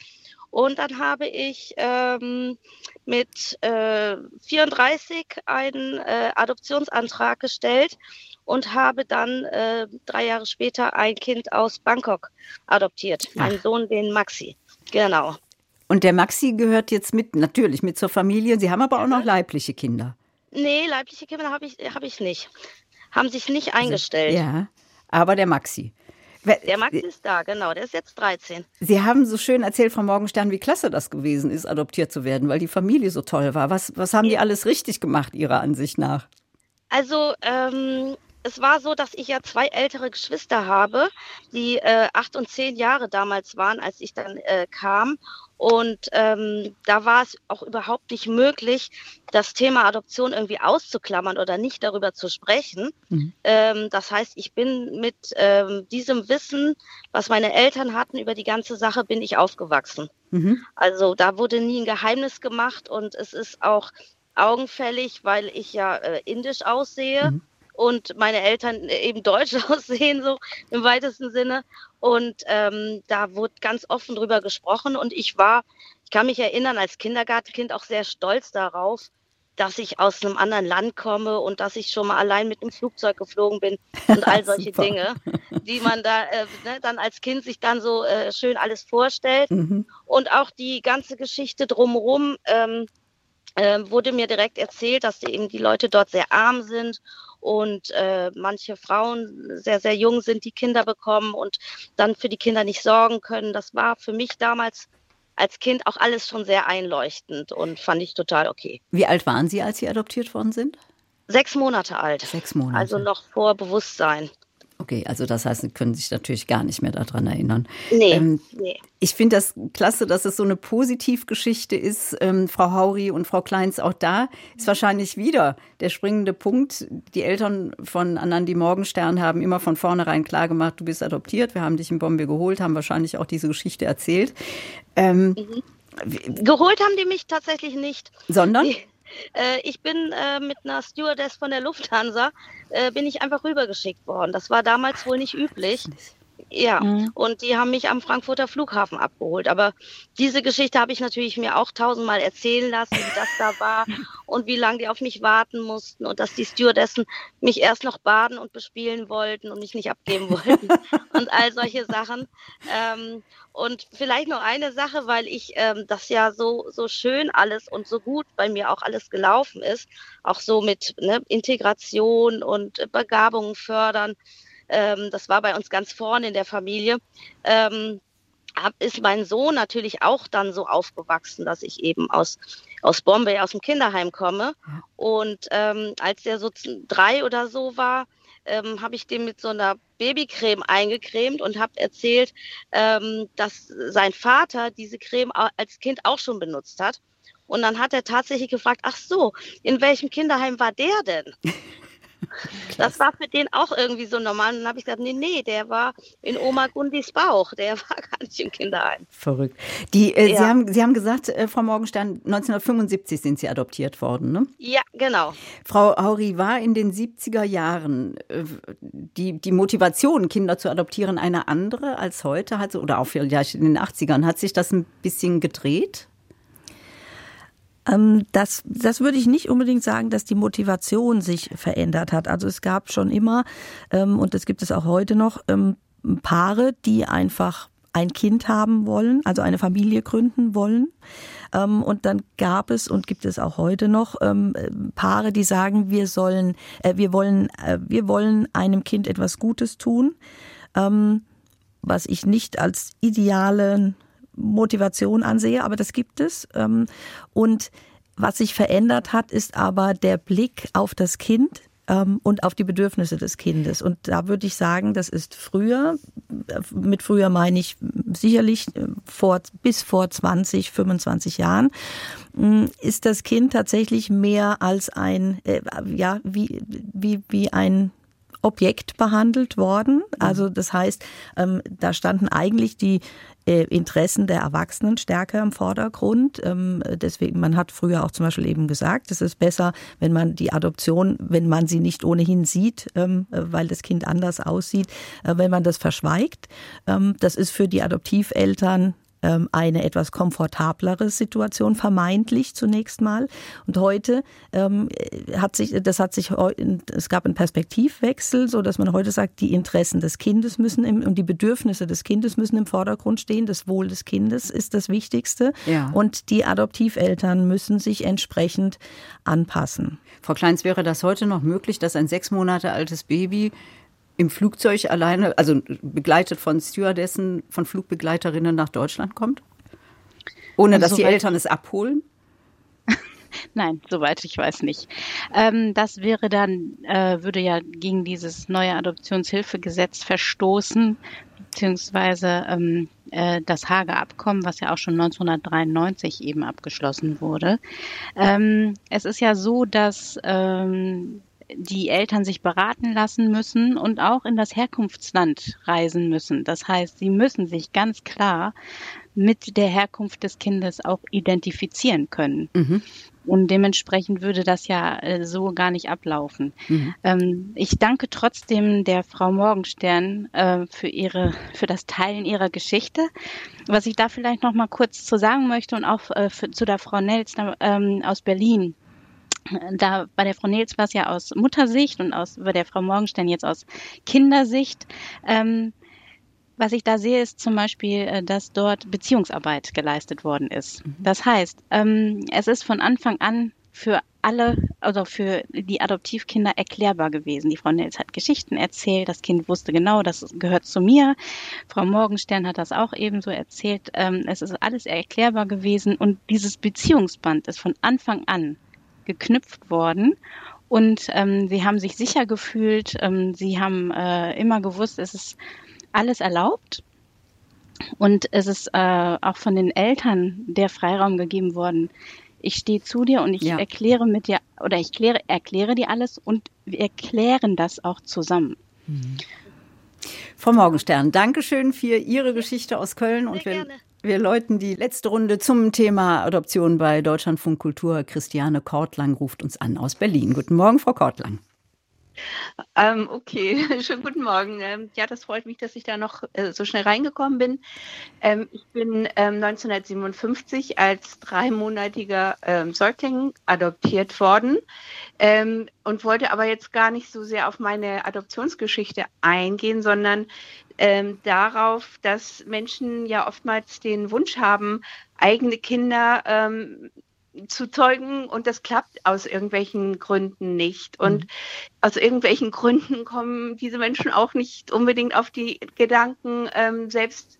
Und dann habe ich ähm, mit äh, 34 einen äh, Adoptionsantrag gestellt und habe dann äh, drei Jahre später ein Kind aus Bangkok adoptiert. Mein Sohn, den Maxi. Genau. Und der Maxi gehört jetzt mit, natürlich mit zur Familie. Sie haben aber auch noch leibliche Kinder. Nee, leibliche Kinder habe ich, hab ich nicht. Haben sich nicht eingestellt. Ja, aber der Maxi. Der Maxi ist da, genau. Der ist jetzt 13. Sie haben so schön erzählt, Frau Morgenstern, wie klasse das gewesen ist, adoptiert zu werden, weil die Familie so toll war. Was, was haben die alles richtig gemacht, Ihrer Ansicht nach? Also, ähm, es war so, dass ich ja zwei ältere Geschwister habe, die äh, acht und zehn Jahre damals waren, als ich dann äh, kam. Und ähm, da war es auch überhaupt nicht möglich, das Thema Adoption irgendwie auszuklammern oder nicht darüber zu sprechen. Mhm. Ähm, das heißt, ich bin mit ähm, diesem Wissen, was meine Eltern hatten über die ganze Sache, bin ich aufgewachsen. Mhm. Also da wurde nie ein Geheimnis gemacht und es ist auch augenfällig, weil ich ja äh, indisch aussehe. Mhm und meine Eltern eben deutsch *laughs* aussehen, so im weitesten Sinne. Und ähm, da wurde ganz offen drüber gesprochen und ich war, ich kann mich erinnern, als Kindergartenkind auch sehr stolz darauf, dass ich aus einem anderen Land komme und dass ich schon mal allein mit einem Flugzeug geflogen bin und all *laughs* solche Dinge, die man da äh, ne, dann als Kind sich dann so äh, schön alles vorstellt. Mhm. Und auch die ganze Geschichte drumherum ähm, äh, wurde mir direkt erzählt, dass die, eben die Leute dort sehr arm sind und äh, manche Frauen sehr, sehr jung sind, die Kinder bekommen und dann für die Kinder nicht sorgen können. Das war für mich damals als Kind auch alles schon sehr einleuchtend und fand ich total okay. Wie alt waren Sie, als Sie adoptiert worden sind? Sechs Monate alt. Sechs Monate. Also noch vor Bewusstsein. Okay, also das heißt, Sie können sich natürlich gar nicht mehr daran erinnern. Nee, ähm, nee. Ich finde das klasse, dass es so eine Positivgeschichte ist. Ähm, Frau Hauri und Frau Kleins, auch da ist wahrscheinlich wieder der springende Punkt. Die Eltern von Anandi Morgenstern haben immer von vornherein klargemacht, du bist adoptiert, wir haben dich in Bombay geholt, haben wahrscheinlich auch diese Geschichte erzählt. Ähm, mhm. Geholt haben die mich tatsächlich nicht. Sondern? Die, äh, ich bin äh, mit einer Stewardess von der Lufthansa, äh, bin ich einfach rübergeschickt worden. Das war damals wohl nicht üblich. Ja, mhm. und die haben mich am Frankfurter Flughafen abgeholt. Aber diese Geschichte habe ich natürlich mir auch tausendmal erzählen lassen, wie das da war *laughs* und wie lange die auf mich warten mussten und dass die Stewardessen mich erst noch baden und bespielen wollten und mich nicht abgeben wollten *laughs* und all solche Sachen. Ähm, und vielleicht noch eine Sache, weil ich ähm, das ja so, so schön alles und so gut bei mir auch alles gelaufen ist, auch so mit ne, Integration und Begabungen fördern. Ähm, das war bei uns ganz vorne in der Familie. Ähm, hab, ist mein Sohn natürlich auch dann so aufgewachsen, dass ich eben aus, aus Bombay, aus dem Kinderheim komme. Und ähm, als der so drei oder so war, ähm, habe ich den mit so einer Babycreme eingecremt und habe erzählt, ähm, dass sein Vater diese Creme als Kind auch schon benutzt hat. Und dann hat er tatsächlich gefragt, ach so, in welchem Kinderheim war der denn? *laughs* Das war für den auch irgendwie so normal. Und dann habe ich gesagt, nee, nee, der war in Oma Gundis Bauch. Der *laughs* war gar nicht im Kinderheim. Verrückt. Die, äh, ja. Sie, haben, Sie haben gesagt, äh, Frau Morgenstern, 1975 sind Sie adoptiert worden, ne? Ja, genau. Frau Hauri, war in den 70er Jahren äh, die, die Motivation, Kinder zu adoptieren, eine andere als heute? Also, oder auch vielleicht in den 80ern. Hat sich das ein bisschen gedreht? Ähm, das, das würde ich nicht unbedingt sagen, dass die Motivation sich verändert hat. Also es gab schon immer, ähm, und das gibt es auch heute noch, ähm, Paare, die einfach ein Kind haben wollen, also eine Familie gründen wollen. Und dann gab es und gibt es auch heute noch Paare, die sagen, wir sollen, äh, wir wollen, äh, wir wollen einem Kind etwas Gutes tun, was ich nicht als idealen Motivation ansehe, aber das gibt es. Ähm, und was sich verändert hat, ist aber der Blick auf das Kind ähm, und auf die Bedürfnisse des Kindes. Und da würde ich sagen, das ist früher, mit früher meine ich sicherlich äh, vor, bis vor 20, 25 Jahren, mm, ist das Kind tatsächlich mehr als ein, äh, ja, wie, wie, wie ein Objekt behandelt worden. Also das heißt, ähm, da standen eigentlich die äh, Interessen der Erwachsenen stärker im Vordergrund. Ähm, deswegen, man hat früher auch zum Beispiel eben gesagt, es ist besser, wenn man die Adoption, wenn man sie nicht ohnehin sieht, ähm, weil das Kind anders aussieht, äh, wenn man das verschweigt. Ähm, das ist für die Adoptiveltern eine etwas komfortablere Situation, vermeintlich zunächst mal. Und heute ähm, hat sich, das hat sich, es gab einen Perspektivwechsel, so dass man heute sagt, die Interessen des Kindes müssen im, und die Bedürfnisse des Kindes müssen im Vordergrund stehen. Das Wohl des Kindes ist das Wichtigste. Ja. Und die Adoptiveltern müssen sich entsprechend anpassen. Frau Kleins, wäre das heute noch möglich, dass ein sechs Monate altes Baby im Flugzeug alleine, also begleitet von Stewardessen, von Flugbegleiterinnen nach Deutschland kommt? Ohne also dass die Eltern es abholen? *laughs* Nein, soweit ich weiß nicht. Ähm, das wäre dann, äh, würde ja gegen dieses neue Adoptionshilfegesetz verstoßen, beziehungsweise ähm, äh, das Hager Abkommen, was ja auch schon 1993 eben abgeschlossen wurde. Ähm, es ist ja so, dass ähm, die Eltern sich beraten lassen müssen und auch in das Herkunftsland reisen müssen. Das heißt, sie müssen sich ganz klar mit der Herkunft des Kindes auch identifizieren können. Mhm. Und dementsprechend würde das ja äh, so gar nicht ablaufen. Mhm. Ähm, ich danke trotzdem der Frau Morgenstern äh, für ihre, für das Teilen ihrer Geschichte. Was ich da vielleicht noch mal kurz zu sagen möchte und auch äh, zu der Frau Nels ähm, aus Berlin da bei der Frau Nils war es ja aus Muttersicht und aus, bei der Frau Morgenstern jetzt aus Kindersicht. Ähm, was ich da sehe, ist zum Beispiel, äh, dass dort Beziehungsarbeit geleistet worden ist. Mhm. Das heißt, ähm, es ist von Anfang an für alle, also für die Adoptivkinder erklärbar gewesen. Die Frau Nils hat Geschichten erzählt, das Kind wusste genau, das gehört zu mir. Frau Morgenstern hat das auch ebenso erzählt. Ähm, es ist alles erklärbar gewesen und dieses Beziehungsband ist von Anfang an geknüpft worden. Und ähm, sie haben sich sicher gefühlt, ähm, sie haben äh, immer gewusst, es ist alles erlaubt. Und es ist äh, auch von den Eltern der Freiraum gegeben worden. Ich stehe zu dir und ich ja. erkläre mit dir oder ich kläre, erkläre dir alles und wir erklären das auch zusammen. Mhm. Frau Morgenstern, Dankeschön für Ihre Geschichte aus Köln Sehr und wir gerne. Wir läuten die letzte Runde zum Thema Adoption bei Deutschlandfunk Kultur. Christiane Kortlang ruft uns an aus Berlin. Guten Morgen, Frau Kortlang. Ähm, okay, *laughs* schönen guten Morgen. Ähm, ja, das freut mich, dass ich da noch äh, so schnell reingekommen bin. Ähm, ich bin 1957 ähm, als dreimonatiger Säugling adoptiert worden und wollte aber jetzt gar nicht so sehr auf meine Adoptionsgeschichte eingehen, sondern darauf, dass Menschen ja oftmals den Wunsch haben, eigene Kinder zu zeugen und das klappt aus irgendwelchen Gründen nicht. Und mhm. aus irgendwelchen Gründen kommen diese Menschen auch nicht unbedingt auf die Gedanken, ähm, selbst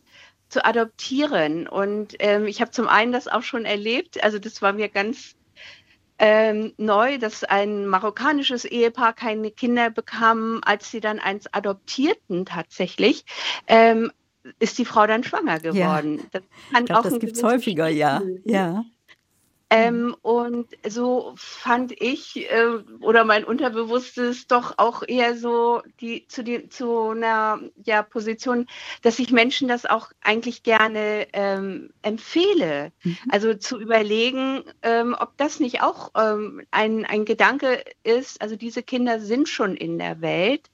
zu adoptieren. Und ähm, ich habe zum einen das auch schon erlebt, also das war mir ganz ähm, neu, dass ein marokkanisches Ehepaar keine Kinder bekam, als sie dann eins adoptierten tatsächlich. Ähm, ist die Frau dann schwanger geworden. Ja. Das, glaub, das gibt es häufiger, ja. ja. Ähm, und so fand ich äh, oder mein Unterbewusstes doch auch eher so die zu die zu einer ja Position, dass ich Menschen das auch eigentlich gerne ähm, empfehle. Mhm. Also zu überlegen, ähm, ob das nicht auch ähm, ein ein Gedanke ist. Also diese Kinder sind schon in der Welt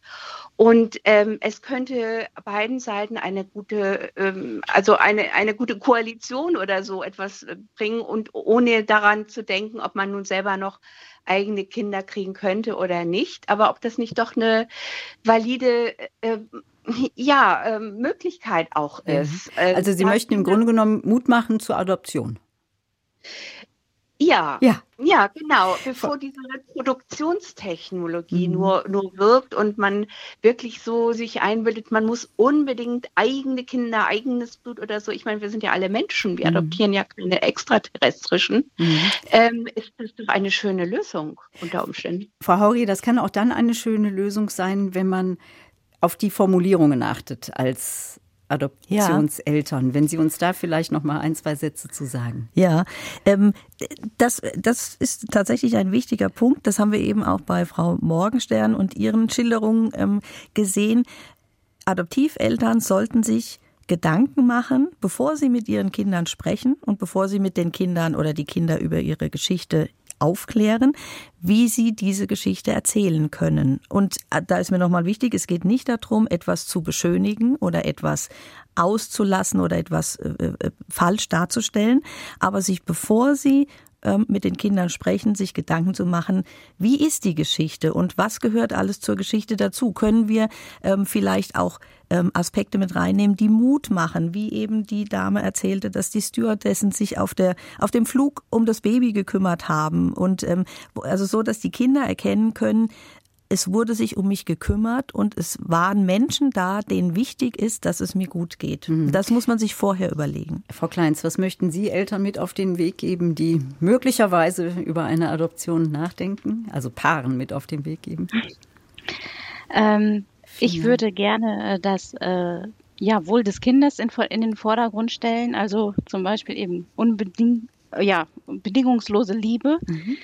und ähm, es könnte beiden Seiten eine gute, ähm, also eine, eine gute Koalition oder so etwas äh, bringen und ohne daran zu denken, ob man nun selber noch eigene Kinder kriegen könnte oder nicht, aber ob das nicht doch eine valide äh, ja, äh, Möglichkeit auch mhm. ist. Mhm. Also Sie möchten im Grunde genommen Mut machen zur Adoption. Ja, ja, ja, genau. Bevor diese Reproduktionstechnologie mhm. nur, nur wirkt und man wirklich so sich einbildet, man muss unbedingt eigene Kinder, eigenes Blut oder so. Ich meine, wir sind ja alle Menschen, wir mhm. adoptieren ja keine extraterrestrischen. Mhm. Ähm, ist das doch eine schöne Lösung unter Umständen. Frau Hauri, das kann auch dann eine schöne Lösung sein, wenn man auf die Formulierungen achtet als Adoptionseltern. Ja. Wenn Sie uns da vielleicht noch mal ein, zwei Sätze zu sagen. Ja, ähm, das, das ist tatsächlich ein wichtiger Punkt. Das haben wir eben auch bei Frau Morgenstern und ihren Schilderungen ähm, gesehen. Adoptiveltern sollten sich Gedanken machen, bevor sie mit ihren Kindern sprechen und bevor sie mit den Kindern oder die Kinder über ihre Geschichte aufklären, wie sie diese Geschichte erzählen können. Und äh, da ist mir nochmal wichtig, es geht nicht darum, etwas zu beschönigen oder etwas auszulassen oder etwas äh, äh, falsch darzustellen, aber sich bevor sie mit den Kindern sprechen, sich Gedanken zu machen, wie ist die Geschichte und was gehört alles zur Geschichte dazu? Können wir ähm, vielleicht auch ähm, Aspekte mit reinnehmen, die Mut machen, wie eben die Dame erzählte, dass die Stewardessen sich auf der auf dem Flug um das Baby gekümmert haben und also so, dass die Kinder erkennen können, es wurde sich um mich gekümmert und es waren Menschen da, denen wichtig ist, dass es mir gut geht. Mhm. Das muss man sich vorher überlegen. Frau Kleins, was möchten Sie Eltern mit auf den Weg geben, die möglicherweise über eine Adoption nachdenken, also Paaren mit auf den Weg geben? Ähm, ich würde gerne äh, das äh, ja, Wohl des Kindes in, in, den Vordergrund stellen, also zum Beispiel eben unbedingt, ja, bedingungslose Liebe. Mhm.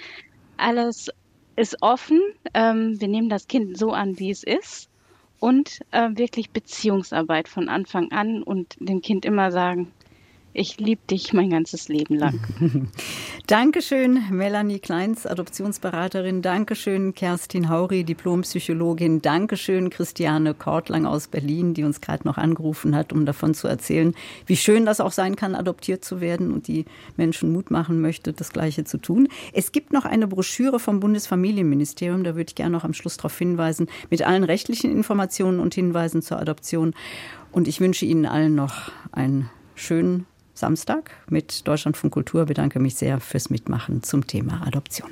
Alles ist offen. Ähm, wir nehmen das Kind so an, wie es ist. Und äh, wirklich Beziehungsarbeit von Anfang an und dem Kind immer sagen, ich liebe dich mein ganzes Leben lang. *laughs* Dankeschön, Melanie Kleins, Adoptionsberaterin. Dankeschön, Kerstin Hauri, Diplompsychologin. Dankeschön, Christiane Kortlang aus Berlin, die uns gerade noch angerufen hat, um davon zu erzählen, wie schön das auch sein kann, adoptiert zu werden und die Menschen Mut machen möchte, das Gleiche zu tun. Es gibt noch eine Broschüre vom Bundesfamilienministerium, da würde ich gerne noch am Schluss darauf hinweisen, mit allen rechtlichen Informationen und Hinweisen zur Adoption. Und ich wünsche Ihnen allen noch einen schönen Samstag mit Deutschlandfunk Kultur. Bedanke mich sehr fürs Mitmachen zum Thema Adoption.